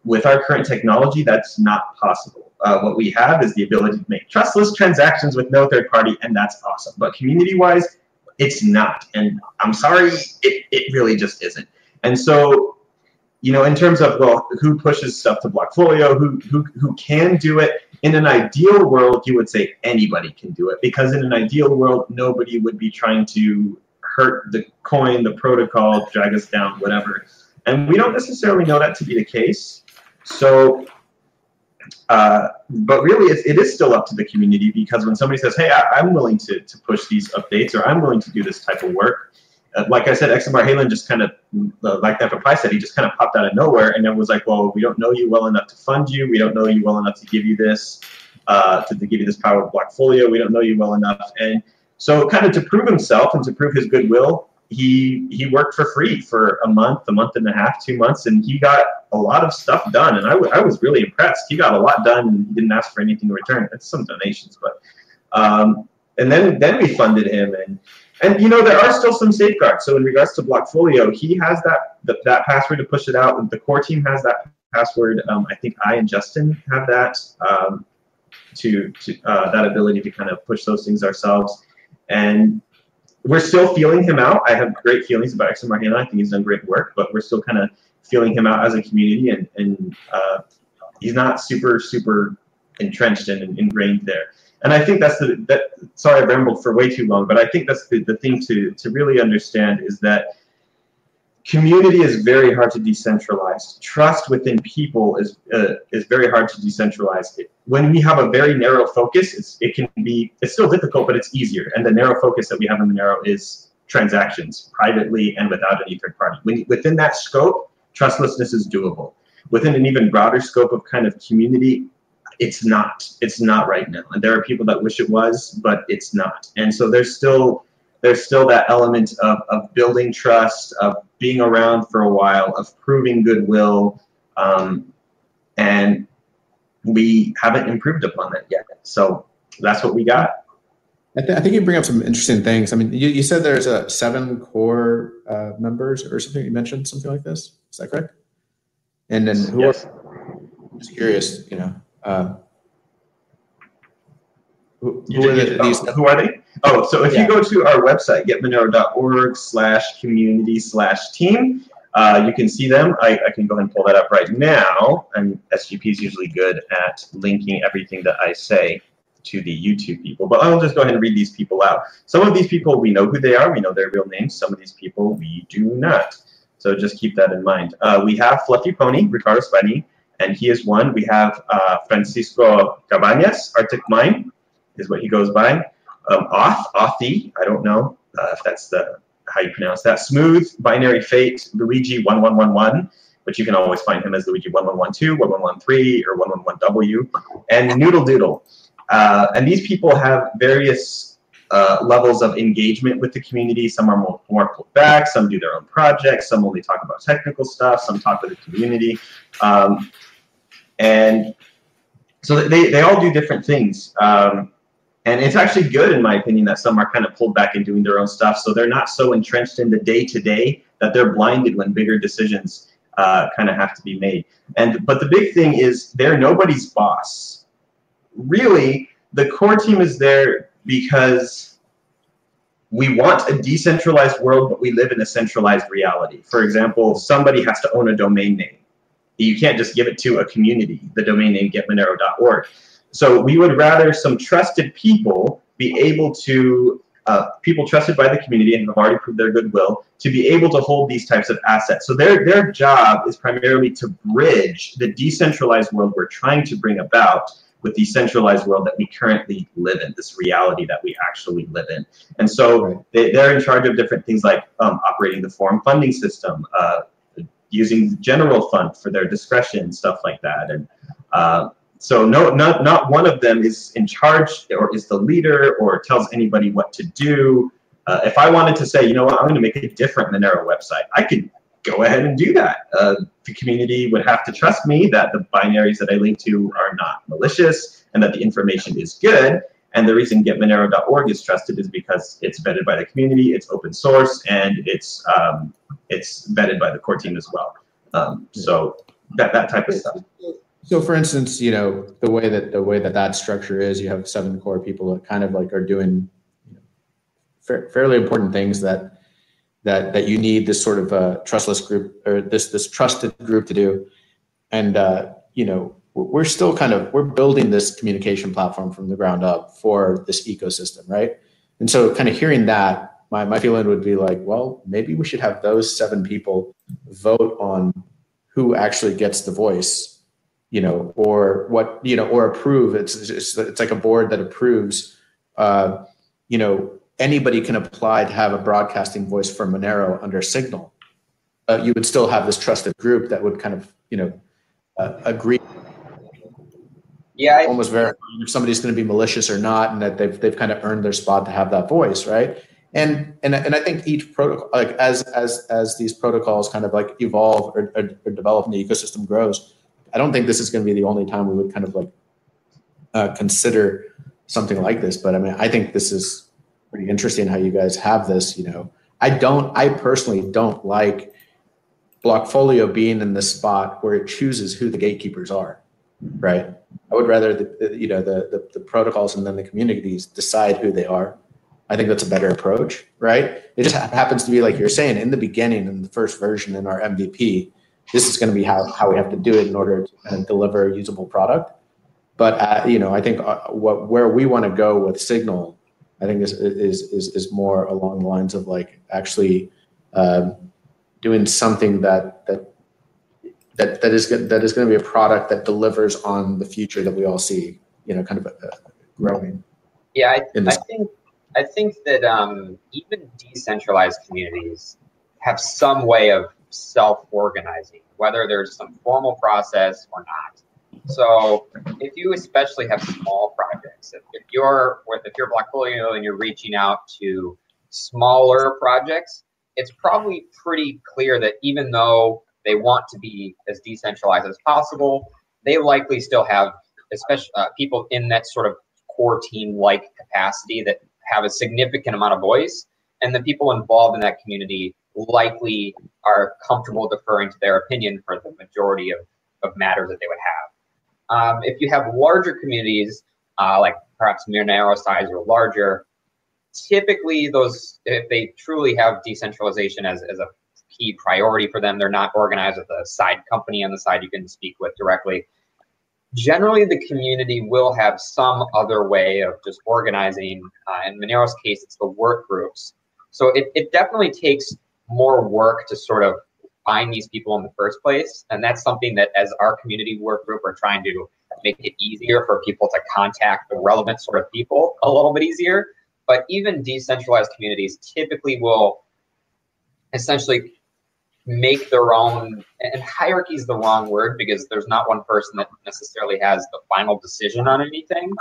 With our current technology, that's not possible. Uh, what we have is the ability to make trustless transactions with no third party, and that's awesome. But community wise, it's not. And I'm sorry, it, it really just isn't. And so, you know, in terms of well, who pushes stuff to Blockfolio, who who who can do it, in an ideal world, you would say anybody can do it because in an ideal world, nobody would be trying to hurt the coin, the protocol, drag us down, whatever. And we don't necessarily know that to be the case. So, uh, but really, it, it is still up to the community because when somebody says, "Hey, I, am willing to to push these updates," or "I'm willing to do this type of work," uh, like I said, xmrhaelan just kind of, uh, like that Pi said, he just kind of popped out of nowhere, and it was like, "Well, we don't know you well enough to fund you. We don't know you well enough to give you this, uh, to, to give you this power of Blockfolio. We don't know you well enough." And so, kind of to prove himself and to prove his goodwill, he he worked for free for a month, a month and a half, two months, and he got a lot of stuff done. And I, I was really impressed. He got a lot done, and he didn't ask for anything in return. It's some donations, but um, and then then we funded him, and and you know there are still some safeguards. So in regards to Blockfolio, he has that that, that password to push it out. The core team has that password. Um, I think I and Justin have that um, to to uh, that ability to kind of push those things ourselves. And we're still feeling him out. I have great feelings about xmrhaelan. I think he's done great work, but we're still kind of feeling him out as a community, and and uh, he's not super super entrenched and ingrained there. And I think that's the that. Sorry, I rambled for way too long, but I think that's the, the thing to to really understand is that community is very hard to decentralize. Trust within people is uh, is very hard to decentralize. When we have a very narrow focus, it can be it's still difficult, but it's easier. And the narrow focus that we have in Monero is transactions privately and without any third party. When, within that scope, trustlessness is doable. Within an even broader scope of kind of community, it's not. It's not right now. And there are people that wish it was, but it's not. And so there's still there's still that element of, of building trust, of being around for a while, of proving goodwill, um, and we haven't improved upon that yet. So that's what we got. I, th- I think you bring up some interesting things. I mean, you, you said there's a seven core uh, members or something. You mentioned something like this. Is that correct? And then who yes. are? Just curious. You know, uh, who, who, are the, these? Who are they? Oh, so if yeah. you go to our website, getmonero.org slash community slash team, uh, you can see them. I, I, can go ahead and pull that up right now. And SGP is usually good at linking everything that I say to the YouTube people. But I'll just go ahead and read these people out. Some of these people, we know who they are. We know their real names. Some of these people, we do not. So just keep that in mind. Uh, we have Fluffy Pony, Riccardo Spagni, and he is one. We have uh, Francisco Cabañas, ArticMine is what he goes by. Um, Oth, Othi, I don't know uh, if that's the how you pronounce that. Smooth, Binary Fate, Luigi 1111, but you can always find him as Luigi 1112, 1113, or 111W, and Noodle Doodle. Uh, and these people have various uh, levels of engagement with the community. Some are more, more pulled back, some do their own projects, some only talk about technical stuff, some talk with the community. Um, and so they, they all do different things. Um, and it's actually good, in my opinion, that some are kind of pulled back and doing their own stuff. So they're not so entrenched in the day to day that they're blinded when bigger decisions uh, kind of have to be made. And but the big thing is they're nobody's boss. Really, the core team is there because we want a decentralized world, but we live in a centralized reality. For example, somebody has to own a domain name. You can't just give it to a community, the domain name getmonero.org. So we would rather some trusted people be able to, uh, people trusted by the community and have already proved their goodwill, to be able to hold these types of assets. So their, their job is primarily to bridge the decentralized world we're trying to bring about with the centralized world that we currently live in, this reality that we actually live in. And so they, are in charge of different things like um, operating the forum funding system, uh, using the general fund for their discretion, stuff like that. And uh, so no, not, not one of them is in charge or is the leader or tells anybody what to do. Uh, if I wanted to say, you know what, I'm going to make a different Monero website, I could go ahead and do that. Uh, the community would have to trust me that the binaries that I link to are not malicious and that the information is good. And the reason getmonero.org is trusted is because it's vetted by the community, it's open source, and it's um, it's vetted by the core team as well. Um, so that that type of stuff. So, for instance, you know the way that the way that that structure is, you have seven core people that kind of like are doing you know, fa- fairly important things that that that you need this sort of uh, trustless group or this this trusted group to do. And uh, you know, we're still kind of we're building this communication platform from the ground up for this ecosystem, right? And so, kind of hearing that, my my feeling would be like, well, maybe we should have those seven people vote on who actually gets the voice, you know, or what you know, or approve. It's it's, it's like a board that approves. Uh, you know, anybody can apply to have a broadcasting voice for Monero under Signal. Uh, you would still have this trusted group that would kind of you know uh, agree yeah, I, almost verifying if somebody's going to be malicious or not, and that they've they've kind of earned their spot to have that voice, right? And and and I think each protocol, like as as as these protocols kind of like evolve or, or, or develop and the ecosystem grows, I don't think this is going to be the only time we would kind of like uh, consider something like this. But I mean, I think this is pretty interesting how you guys have this. You know, I don't, I personally don't like Blockfolio being in the spot where it chooses who the gatekeepers are, right? I would rather the, the you know the, the, the protocols and then the communities decide who they are. I think that's a better approach, right? It just happens to be like you're saying in the beginning in the first version in our MVP. This is going to be how, how we have to do it in order to of deliver a usable product. But uh, you know, I think uh, what where we want to go with Signal, I think is is is, is more along the lines of like actually um, doing something that that that that is that is going to be a product that delivers on the future that we all see. You know, kind of uh, growing. Yeah, I, I think I think that um, even decentralized communities have some way of self-organizing, whether there's some formal process or not. So if you especially have small projects, if, if you're with if you're Blockfolio and you're reaching out to smaller projects, it's probably pretty clear that even though they want to be as decentralized as possible. They likely still have, especially uh, people in that sort of core team like capacity that have a significant amount of voice, and the people involved in that community likely are comfortable deferring to their opinion for the majority of, of matters that they would have. Um, if you have larger communities, uh, like perhaps Monero size or larger, typically those, if they truly have decentralization as, as a key priority for them. They're not organized with a side company on the side you can speak with directly. Generally, the community will have some other way of just organizing. Uh, in Monero's case, it's the work groups. So it, it definitely takes more work to sort of find these people in the first place. And that's something that as our community work group, we're trying to make it easier for people to contact the relevant sort of people a little bit easier. But even decentralized communities typically will essentially make their own and hierarchy is the wrong word because there's not one person that necessarily has the final decision on anything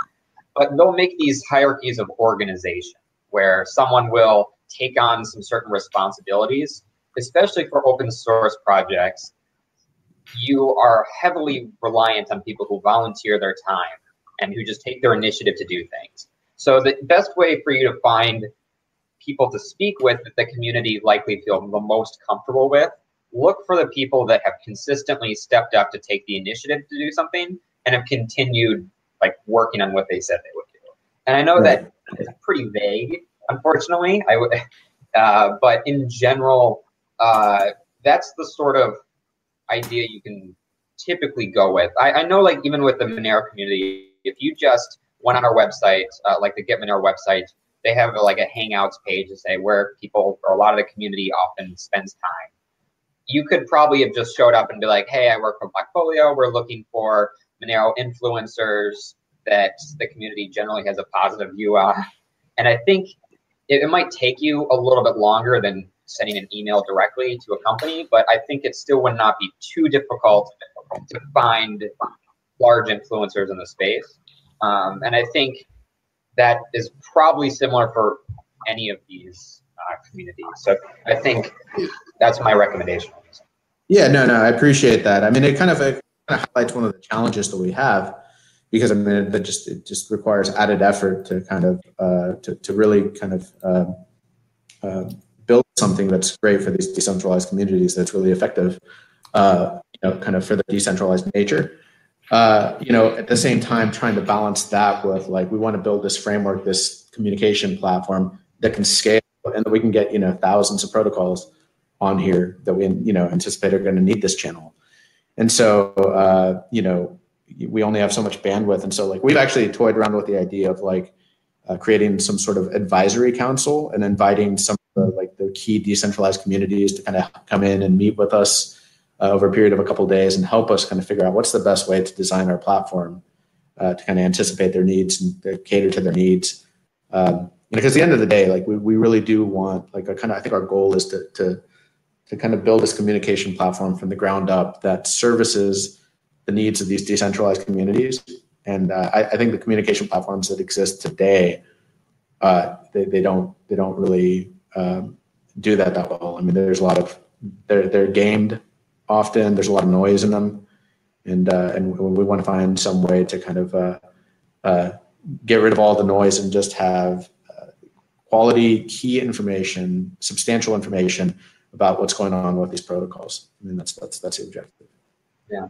but they'll make these hierarchies of organization where someone will take on some certain responsibilities especially for open source projects you are heavily reliant on people who volunteer their time and who just take their initiative to do things so the best way for you to find people to speak with that the community likely feel the most comfortable with. Look for the people that have consistently stepped up to take the initiative to do something and have continued like working on what they said they would do. And I know right. that is pretty vague, unfortunately. I would, uh, but in general, uh, that's the sort of idea you can typically go with. I, I know, like even with the Monero community, if you just went on our website, uh, like the Get Monero website, they have like a Hangouts page to say where people or a lot of the community often spends time. You could probably have just showed up and be like, "Hey, I work for Blockfolio. We're looking for Monero influencers that the community generally has a positive view on." And I think it, it might take you a little bit longer than sending an email directly to a company, but I think it still would not be too difficult to find large influencers in the space. Um, and I think that is probably similar for any of these uh, communities. So I think that's my recommendation. Yeah, no, no, I appreciate that. I mean, it kind of, it kind of highlights one of the challenges that we have because I mean, that just it just requires added effort to kind of uh, to to really kind of uh, uh, something that's great for these decentralized communities that's really effective. Uh, you know, kind of for the decentralized nature uh, you know, at the same time, trying to balance that with like, we want to build this framework, this communication platform that can scale and that we can get, you know, thousands of protocols on here that we, you know, anticipate are going to need this channel. And so, uh, you know, we only have so much bandwidth, and so like we've actually toyed around with the idea of like uh, creating some sort of advisory council and inviting some of the like key decentralized communities to kind of come in and meet with us uh, over a period of a couple of days and help us kind of figure out what's the best way to design our platform uh, to kind of anticipate their needs and cater to their needs. Um, you know, because at the end of the day, like we, we really do want like a kind of I think our goal is to to to kind of build this communication platform from the ground up that services the needs of these decentralized communities. And uh, I, I, think the communication platforms that exist today, uh, they, they don't they don't really um, do that that well. I mean, there's a lot of they're they're gamed often. There's a lot of noise in them, and uh, and we want to find some way to kind of uh, uh, get rid of all the noise and just have uh, quality key information, substantial information about what's going on with these protocols. I mean, that's that's that's the objective. Yeah.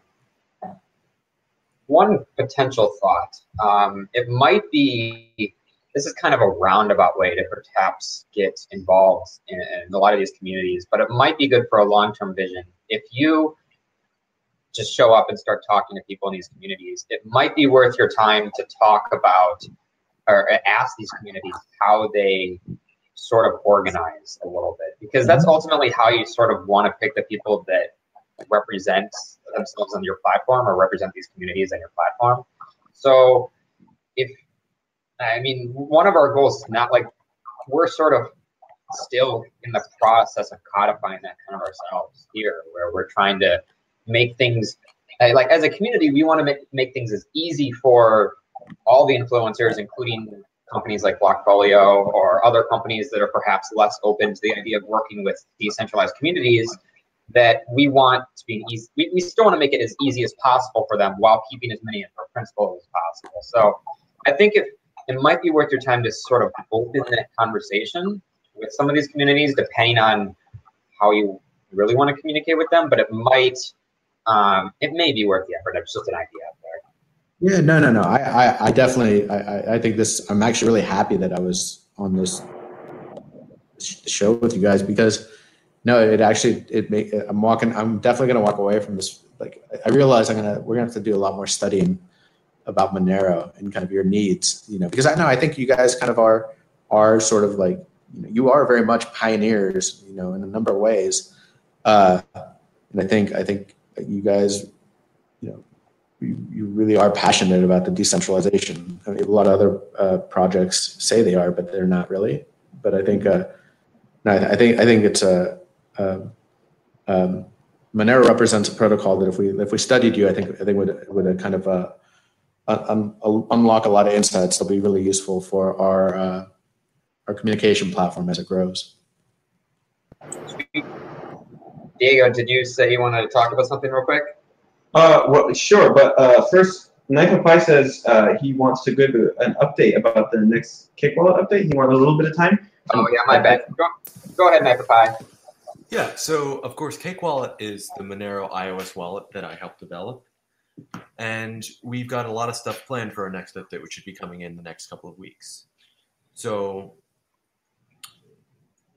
One potential thought. Um, it might be this is kind of a roundabout way to perhaps get involved in, in a lot of these communities, but it might be good for a long-term vision. If you just show up and start talking to people in these communities, it might be worth your time to talk about or ask these communities how they sort of organize a little bit because that's mm-hmm. ultimately how you sort of want to pick the people that represent themselves on your platform or represent these communities on your platform. So if I mean one of our goals is not like we're sort of still in the process of codifying that kind of ourselves here where we're trying to make things like as a community we want to make, make things as easy for all the influencers including companies like Blockfolio or other companies that are perhaps less open to the idea of working with decentralized communities that we want to be easy. We, we still want to make it as easy as possible for them while keeping as many of our principles as possible. So I think if it might be worth your time to sort of open that conversation with some of these communities, depending on how you really want to communicate with them. But it might, um, it may be worth the effort. It's just an idea out there. Yeah, no, no, no. I, I, I definitely, I, I think this. I'm actually really happy that I was on this show with you guys because no, it actually it make. I'm walking. I'm definitely gonna walk away from this. Like I realize I'm gonna we're gonna have to do a lot more studying about Monero and kind of your needs. You know, because I know I think you guys kind of are are sort of like you know you are very much pioneers. You know, in a number of ways. Uh, and I think I think you guys, you know, you, you really are passionate about the decentralization. I mean, a lot of other uh, projects say they are, but they're not really. But I think, uh, no, I, think I think it's a, a um, Monero represents a protocol that if we if we studied you, I think I think would would a kind of uh, un, un, unlock a lot of insights that'll be really useful for our uh, our communication platform as it grows. Diego, did you say you wanted to talk about something real quick? Uh, well, sure, but uh, first, Knife of Pi says uh, he wants to give an update about the next Cake Wallet update. He wanted a little bit of time. Oh yeah, my bad. Go, go ahead, Knife of Pi. Yeah, so of course, Cake Wallet is the Monero iOS wallet that I helped develop. And we've got a lot of stuff planned for our next update, which should be coming in the next couple of weeks. So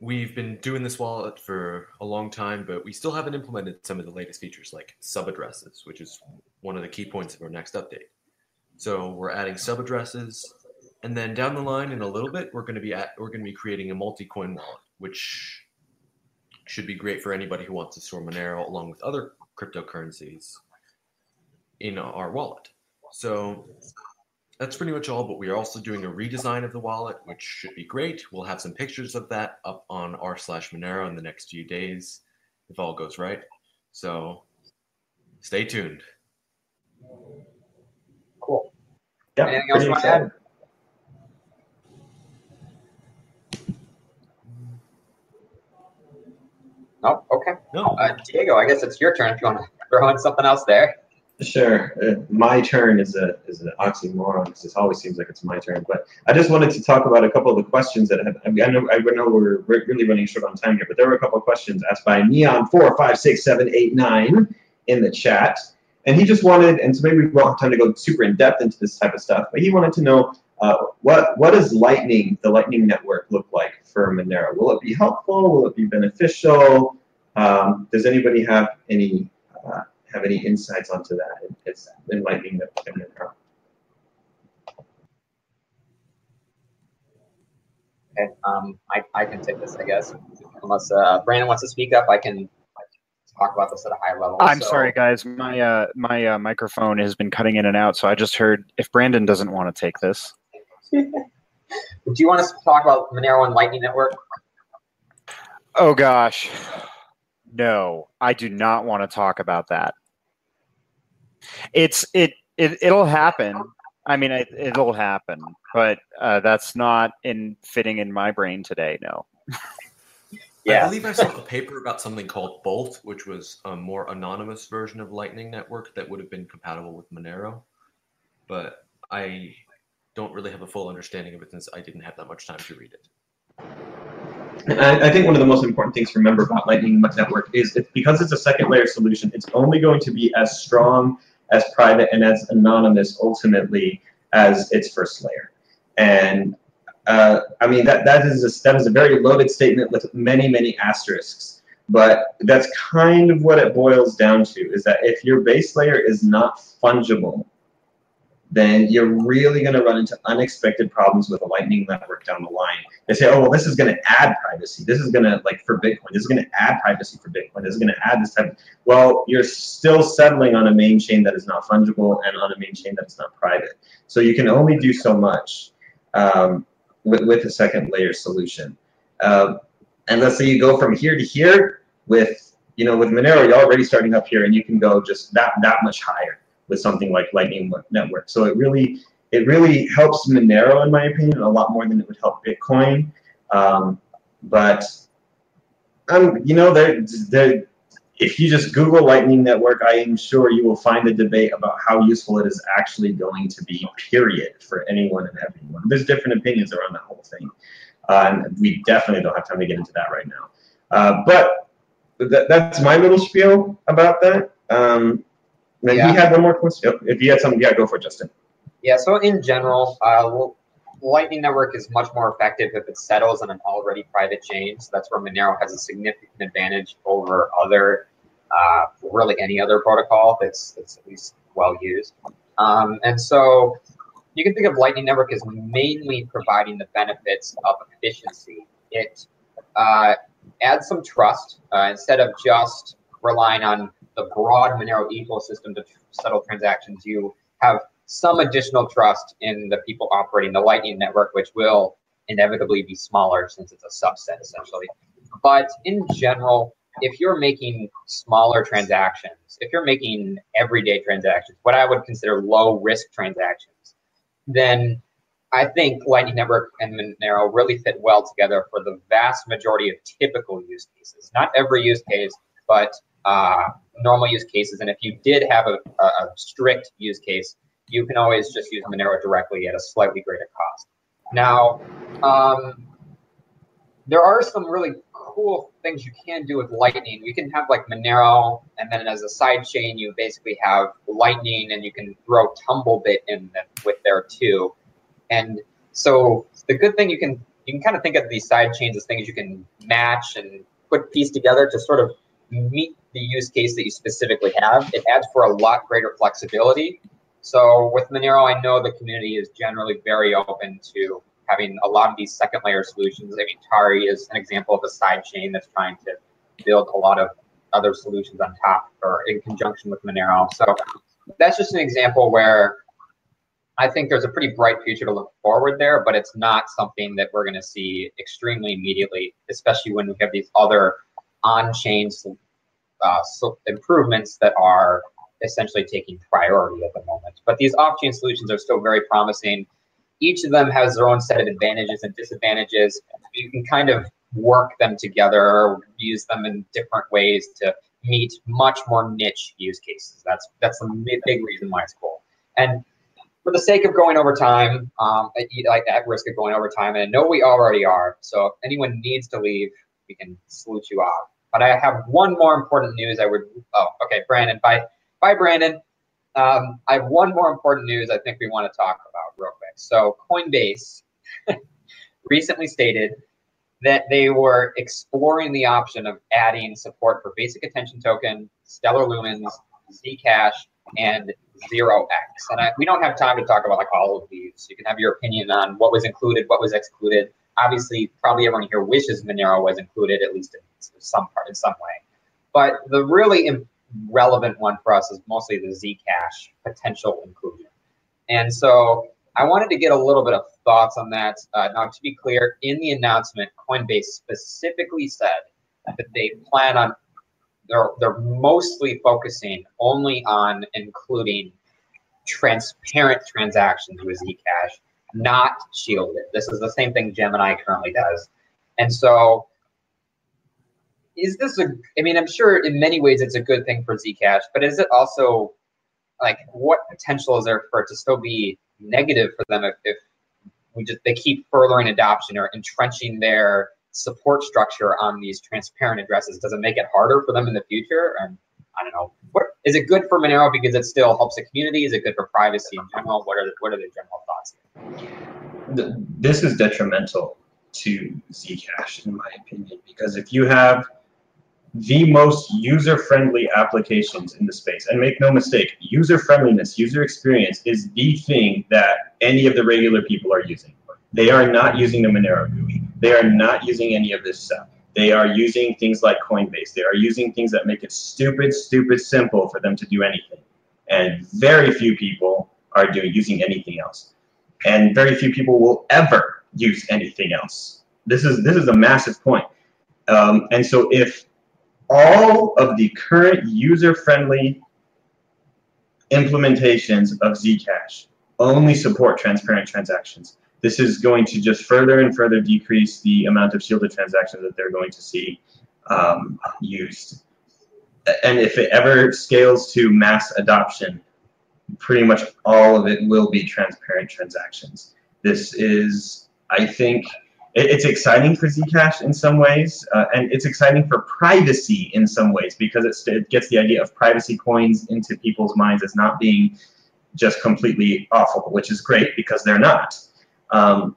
We've been doing this wallet for a long time, but we still haven't implemented some of the latest features like sub addresses, which is one of the key points of our next update. So we're adding sub addresses, and then down the line in a little bit, we're going to be at we're going to be creating a multi-coin wallet, which should be great for anybody who wants to store Monero along with other cryptocurrencies in our wallet. So that's pretty much all, but we are also doing a redesign of the wallet, which should be great. We'll have some pictures of that up on r slash Monero in the next few days, if all goes right. So stay tuned. Cool. Yeah, Anything else you want to add? No. Okay. No. Uh, Diego, I guess it's your turn if you want to throw in something else there. Sure. Uh, my turn is a is an oxymoron because it always seems like it's my turn. But I just wanted to talk about a couple of the questions that have. I, mean, I know I know we're really running short on time here, but there were a couple of questions asked by Neon four five six seven eight nine in the chat, and he just wanted, and so maybe we won't have time to go super in depth into this type of stuff, but he wanted to know uh, what what does Lightning, the Lightning network, look like for Monero? Will it be helpful? Will it be beneficial? Um, does anybody have any have any insights onto that. It's enlightening that Okay, um, I, I can take this, I guess. Unless uh, Brandon wants to speak up, I can talk about this at a high level. I'm So- sorry, guys. My uh, my uh, microphone has been cutting in and out, so I just heard if Brandon doesn't want to take this. Do you want us to talk about Monero and Lightning Network? Oh gosh, no, I do not want to talk about that. It's it it it'll happen. I mean, it, it'll happen, but uh, that's not in fitting in my brain today. No. Yeah. I believe I saw a paper about something called Bolt, which was a more anonymous version of Lightning Network that would have been compatible with Monero. But I don't really have a full understanding of it since I didn't have that much time to read it. I, I think one of the most important things to remember about Lightning Network is that because it's a second layer solution, it's only going to be as strong, as private, and as anonymous ultimately as its first layer. And uh, I mean that that is a, that is a very loaded statement with many many asterisks. But that's kind of what it boils down to: is that if your base layer is not fungible, then you're really going to run into unexpected problems with a Lightning network down the line. They say, oh, well, this is going to add privacy. This is going to, like, for Bitcoin, this is going to add privacy for Bitcoin. This is going to add this type. Of, well, you're still settling on a main chain that is not fungible and on a main chain that is not private. So you can only do so much um, with, with a second layer solution. Uh, and let's say you go from here to here with, you know, with Monero, you're already starting up here, and you can go just that that much higher with something like Lightning Network. So it really it really helps Monero, in my opinion, a lot more than it would help Bitcoin. Um, but um, you know, there, there, if you just Google Lightning Network, I am sure you will find a debate about how useful it is actually going to be. Period for anyone and everyone. There's different opinions around that whole thing, uh, and we definitely don't have time to get into that right now. Uh, but that, that's my little spiel about that. Um, and Yeah. he had one more question. Oh, If you had something, yeah, go for it, Justin. Yeah, so in general, uh, well, Lightning Network is much more effective if it settles on an already private chain. So that's where Monero has a significant advantage over other, uh, really any other protocol that's, that's at least well used. Um, and so you can think of Lightning Network as mainly providing the benefits of efficiency. It uh, adds some trust uh, instead of just relying on the broad Monero ecosystem to settle transactions. You have some additional trust in the people operating the Lightning Network, which will inevitably be smaller since it's a subset essentially. But in general, if you're making smaller transactions, if you're making everyday transactions, what I would consider low risk transactions, then I think Lightning Network and Monero really fit well together for the vast majority of typical use cases. Not every use case, but uh, normal use cases. And if you did have a, a, strict use case, you can always just use Monero directly at a slightly greater cost. Now, um, there are some really cool things you can do with Lightning. You can have like Monero, and then as a side chain, you basically have Lightning, and you can throw Tumblebit in with there too. And so the good thing you can you can kind of think of these side chains as things you can match and put piece together to sort of meet the use case that you specifically have. It adds for a lot greater flexibility. So with Monero, I know the community is generally very open to having a lot of these second layer solutions. I mean, Tari is an example of a side chain that's trying to build a lot of other solutions on top or in conjunction with Monero. So that's just an example where I think there's a pretty bright future to look forward there, but it's not something that we're going to see extremely immediately, especially when we have these other on-chain uh, improvements that are essentially taking priority at the moment. But these off-chain solutions are still very promising. Each of them has their own set of advantages and disadvantages. You can kind of work them together use them in different ways to meet much more niche use cases. That's that's a big reason why it's cool. And for the sake of going over time, um, like at risk of going over time, and I know we already are. So if anyone needs to leave, we can salute you off. But I have one more important news. I would. Oh, okay, Brandon. Bye, bye, Brandon. Um, I have one more important news. I think we want to talk about real quick. So Coinbase recently stated that they were exploring the option of adding support for Basic Attention Token, Stellar Lumens, Zcash, and Zero X. And I, we don't have time to talk about like all of these. You can have your opinion on what was included, what was excluded. Obviously, probably everyone here wishes Monero was included at least in some part, in some way. But the really relevant one for us is mostly the Zcash potential inclusion. And so I wanted to get a little bit of thoughts on that. Uh, now, to be clear, in the announcement, Coinbase specifically said that they plan on they're they're mostly focusing only on including transparent transactions with Zcash, not shielded. This is the same thing Gemini currently does, and so is this a? I mean, I'm sure in many ways it's a good thing for Zcash, but is it also like what potential is there for it to still be negative for them if, if we just they keep furthering adoption or entrenching their support structure on these transparent addresses? Does it make it harder for them in the future? And I don't know. What, is it good for Monero because it still helps the community? Is it good for privacy in general? What are the, what are the general This is detrimental to Zcash, in my opinion, because if you have the most user-friendly applications in the space, and make no mistake, user-friendliness, user experience is the thing that any of the regular people are using. They are not using the Monero GUI. They are not using any of this stuff. They are using things like Coinbase. They are using things that make it stupid, stupid simple for them to do anything. And very few people are doing using anything else. And very few people will ever use anything else. This is this is a massive point. Um, and so if all of the current user-friendly implementations of Zcash only support transparent transactions, this is going to just further and further decrease the amount of shielded transactions that they're going to see um, used. And if it ever scales to mass adoption, pretty much all of it will be transparent transactions. This is, I think, it's exciting for Zcash in some ways, uh, and it's exciting for privacy in some ways because it gets the idea of privacy coins into people's minds as not being just completely awful, which is great because they're not. Um,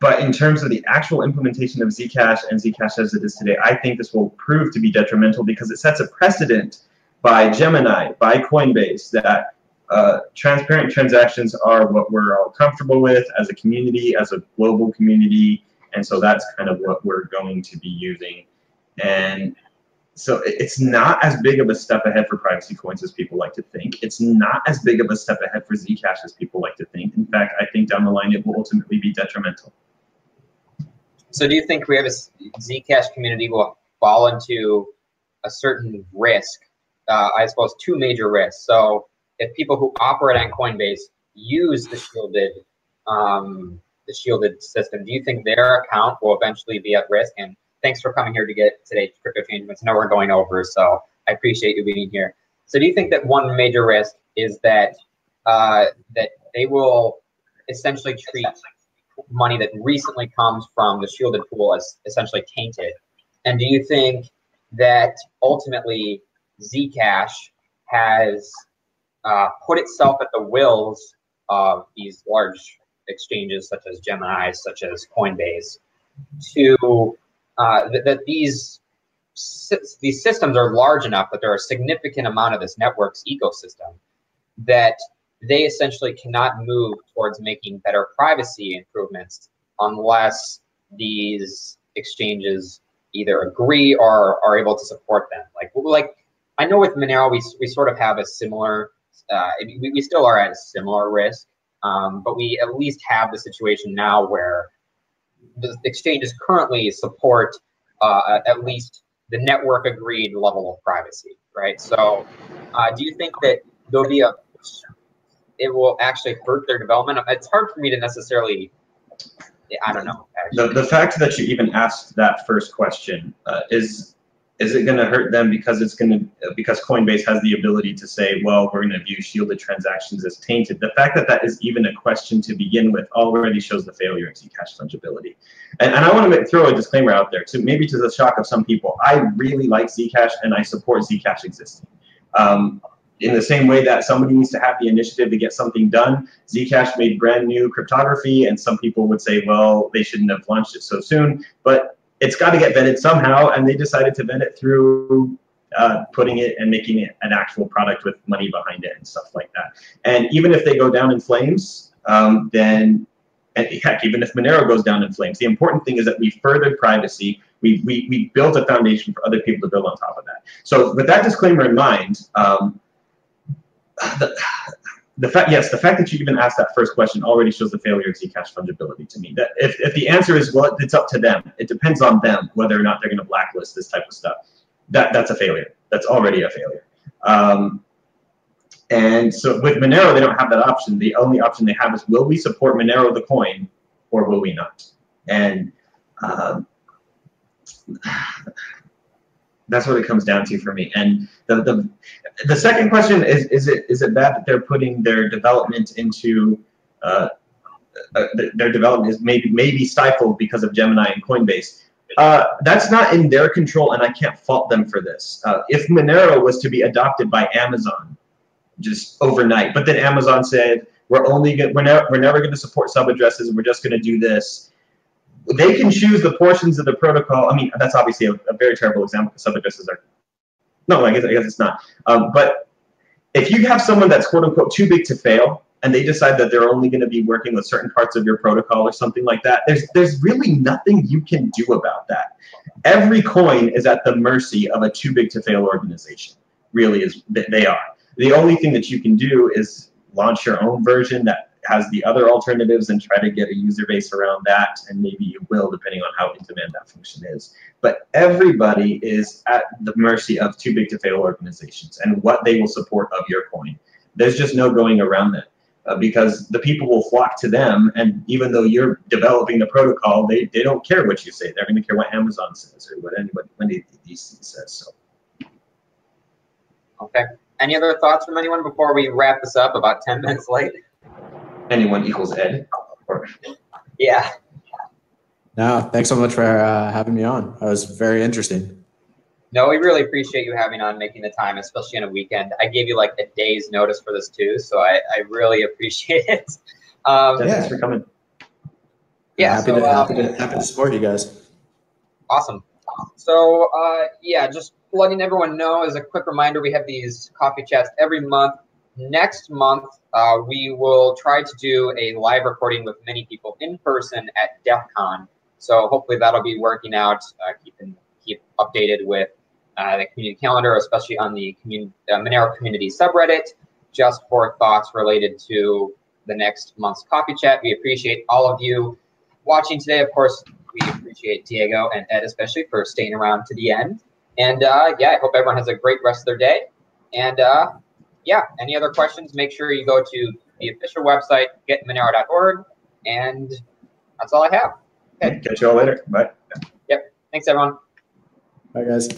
but in terms of the actual implementation of Zcash and Zcash as it is today, I think this will prove to be detrimental because it sets a precedent by Gemini, by Coinbase, that uh, transparent transactions are what we're all comfortable with as a community, as a global community, and so that's kind of what we're going to be using. And so it's not as big of a step ahead for privacy coins as people like to think. It's not as big of a step ahead for Zcash as people like to think. In fact, I think down the line it will ultimately be detrimental. So do you think we have a Zcash community will fall into a certain risk? Uh, I suppose two major risks. So if people who operate on Coinbase use the shielded um, the shielded system, do you think their account will eventually be at risk? And thanks for coming here to get today's crypto changements. I know we're going over, so I appreciate you being here. So, do you think that one major risk is that uh, that they will essentially treat money that recently comes from the shielded pool as essentially tainted? And do you think that ultimately Zcash has uh, put itself at the wills of these large exchanges such as Gemini, such as Coinbase, to uh, that, these these systems are large enough that there are a significant amount of this network's ecosystem that they essentially cannot move towards making better privacy improvements unless these exchanges either agree or are able to support them. Like like I know with Monero we we sort of have a similar uh, we, we still are at a similar risk, um, but we at least have the situation now where the exchanges currently support uh, at least the network agreed level of privacy, right? So, uh, do you think that there'll be a it will actually hurt their development? It's hard for me to necessarily. I don't know. The, the fact that you even asked that first question uh, is is it going to hurt them because it's going to because Coinbase has the ability to say, well, we're going to view shielded transactions as tainted. The fact that that is even a question to begin with already shows the failure of Zcash fungibility. And, and I want to make, throw a disclaimer out there to maybe to the shock of some people. I really like Zcash and I support Zcash existing. Um, in the same way that somebody needs to have the initiative to get something done, Zcash made brand new cryptography, and some people would say, well, they shouldn't have launched it so soon. But it's got to get vetted somehow, and they decided to vet it through uh, putting it and making it an actual product with money behind it and stuff like that. And even if they go down in flames, um, then and heck, even if Monero goes down in flames, the important thing is that we furthered privacy. We, we, we built a foundation for other people to build on top of that. So with that disclaimer in mind, um, the, the fact, yes, the fact that you even asked that first question already shows the failure of Zcash fungibility to me. That if, if the answer is well, it's up to them. It depends on them whether or not they're going to blacklist this type of stuff. That that's a failure. That's already a failure. Um, and so with Monero, they don't have that option. The only option they have is will we support Monero the coin or will we not? And um, that's what it comes down to for me. And the, the the second question is is it is it bad that they're putting their development into uh, uh, their development is maybe maybe stifled because of Gemini and Coinbase? Uh, that's not in their control, and I can't fault them for this. Uh, if Monero was to be adopted by Amazon, just overnight. But then Amazon said, we're only going we're never we're never going to support sub addresses. And we're just going to do this. They can choose the portions of the protocol. I mean, that's obviously a, a very terrible example because sub addresses are no, I guess I guess it's not. Um, but if you have someone that's quote unquote too big to fail, and they decide that they're only going to be working with certain parts of your protocol or something like that, there's there's really nothing you can do about that. Every coin is at the mercy of a too big to fail organization. Really, is they are. The only thing that you can do is launch your own version that has the other alternatives and try to get a user base around that. And maybe you will, depending on how in demand that function is. But everybody is at the mercy of too big to fail organizations and what they will support of your coin. There's just no going around that. Uh, because the people will flock to them. And even though you're developing the protocol, they, they don't care what you say. They're going to care what Amazon says or what anybody, any DC says. So. Okay. Any other thoughts from anyone before we wrap this up? About ten minutes late. Anyone equals Ed. Or... Yeah. No, thanks so much for uh, having me on. That was very interesting. No, we really appreciate you having on, making the time, especially on a weekend. I gave you like a day's notice for this too, so I, I really appreciate it. Um, yeah, thanks for coming. Yeah, happy, so, to, um, happy, to, happy to support you guys. Awesome. So uh, yeah, just letting everyone know as a quick reminder, we have these coffee chats every month. Next month, uh, we will try to do a live recording with many people in person at DEF CON. So hopefully that'll be working out. Uh, keeping keep updated with uh, the community calendar, especially on the community, Monero community subreddit, just for thoughts related to the next month's coffee chat. We appreciate all of you watching today. Of course, we appreciate Diego and Ed especially for staying around to the end. And uh, yeah, I hope everyone has a great rest of their day. And uh, yeah, any other questions, make sure you go to the official website, getmonero.org. And that's all I have. Okay. Catch you all later. Bye. Yep. Thanks, everyone. Bye, guys.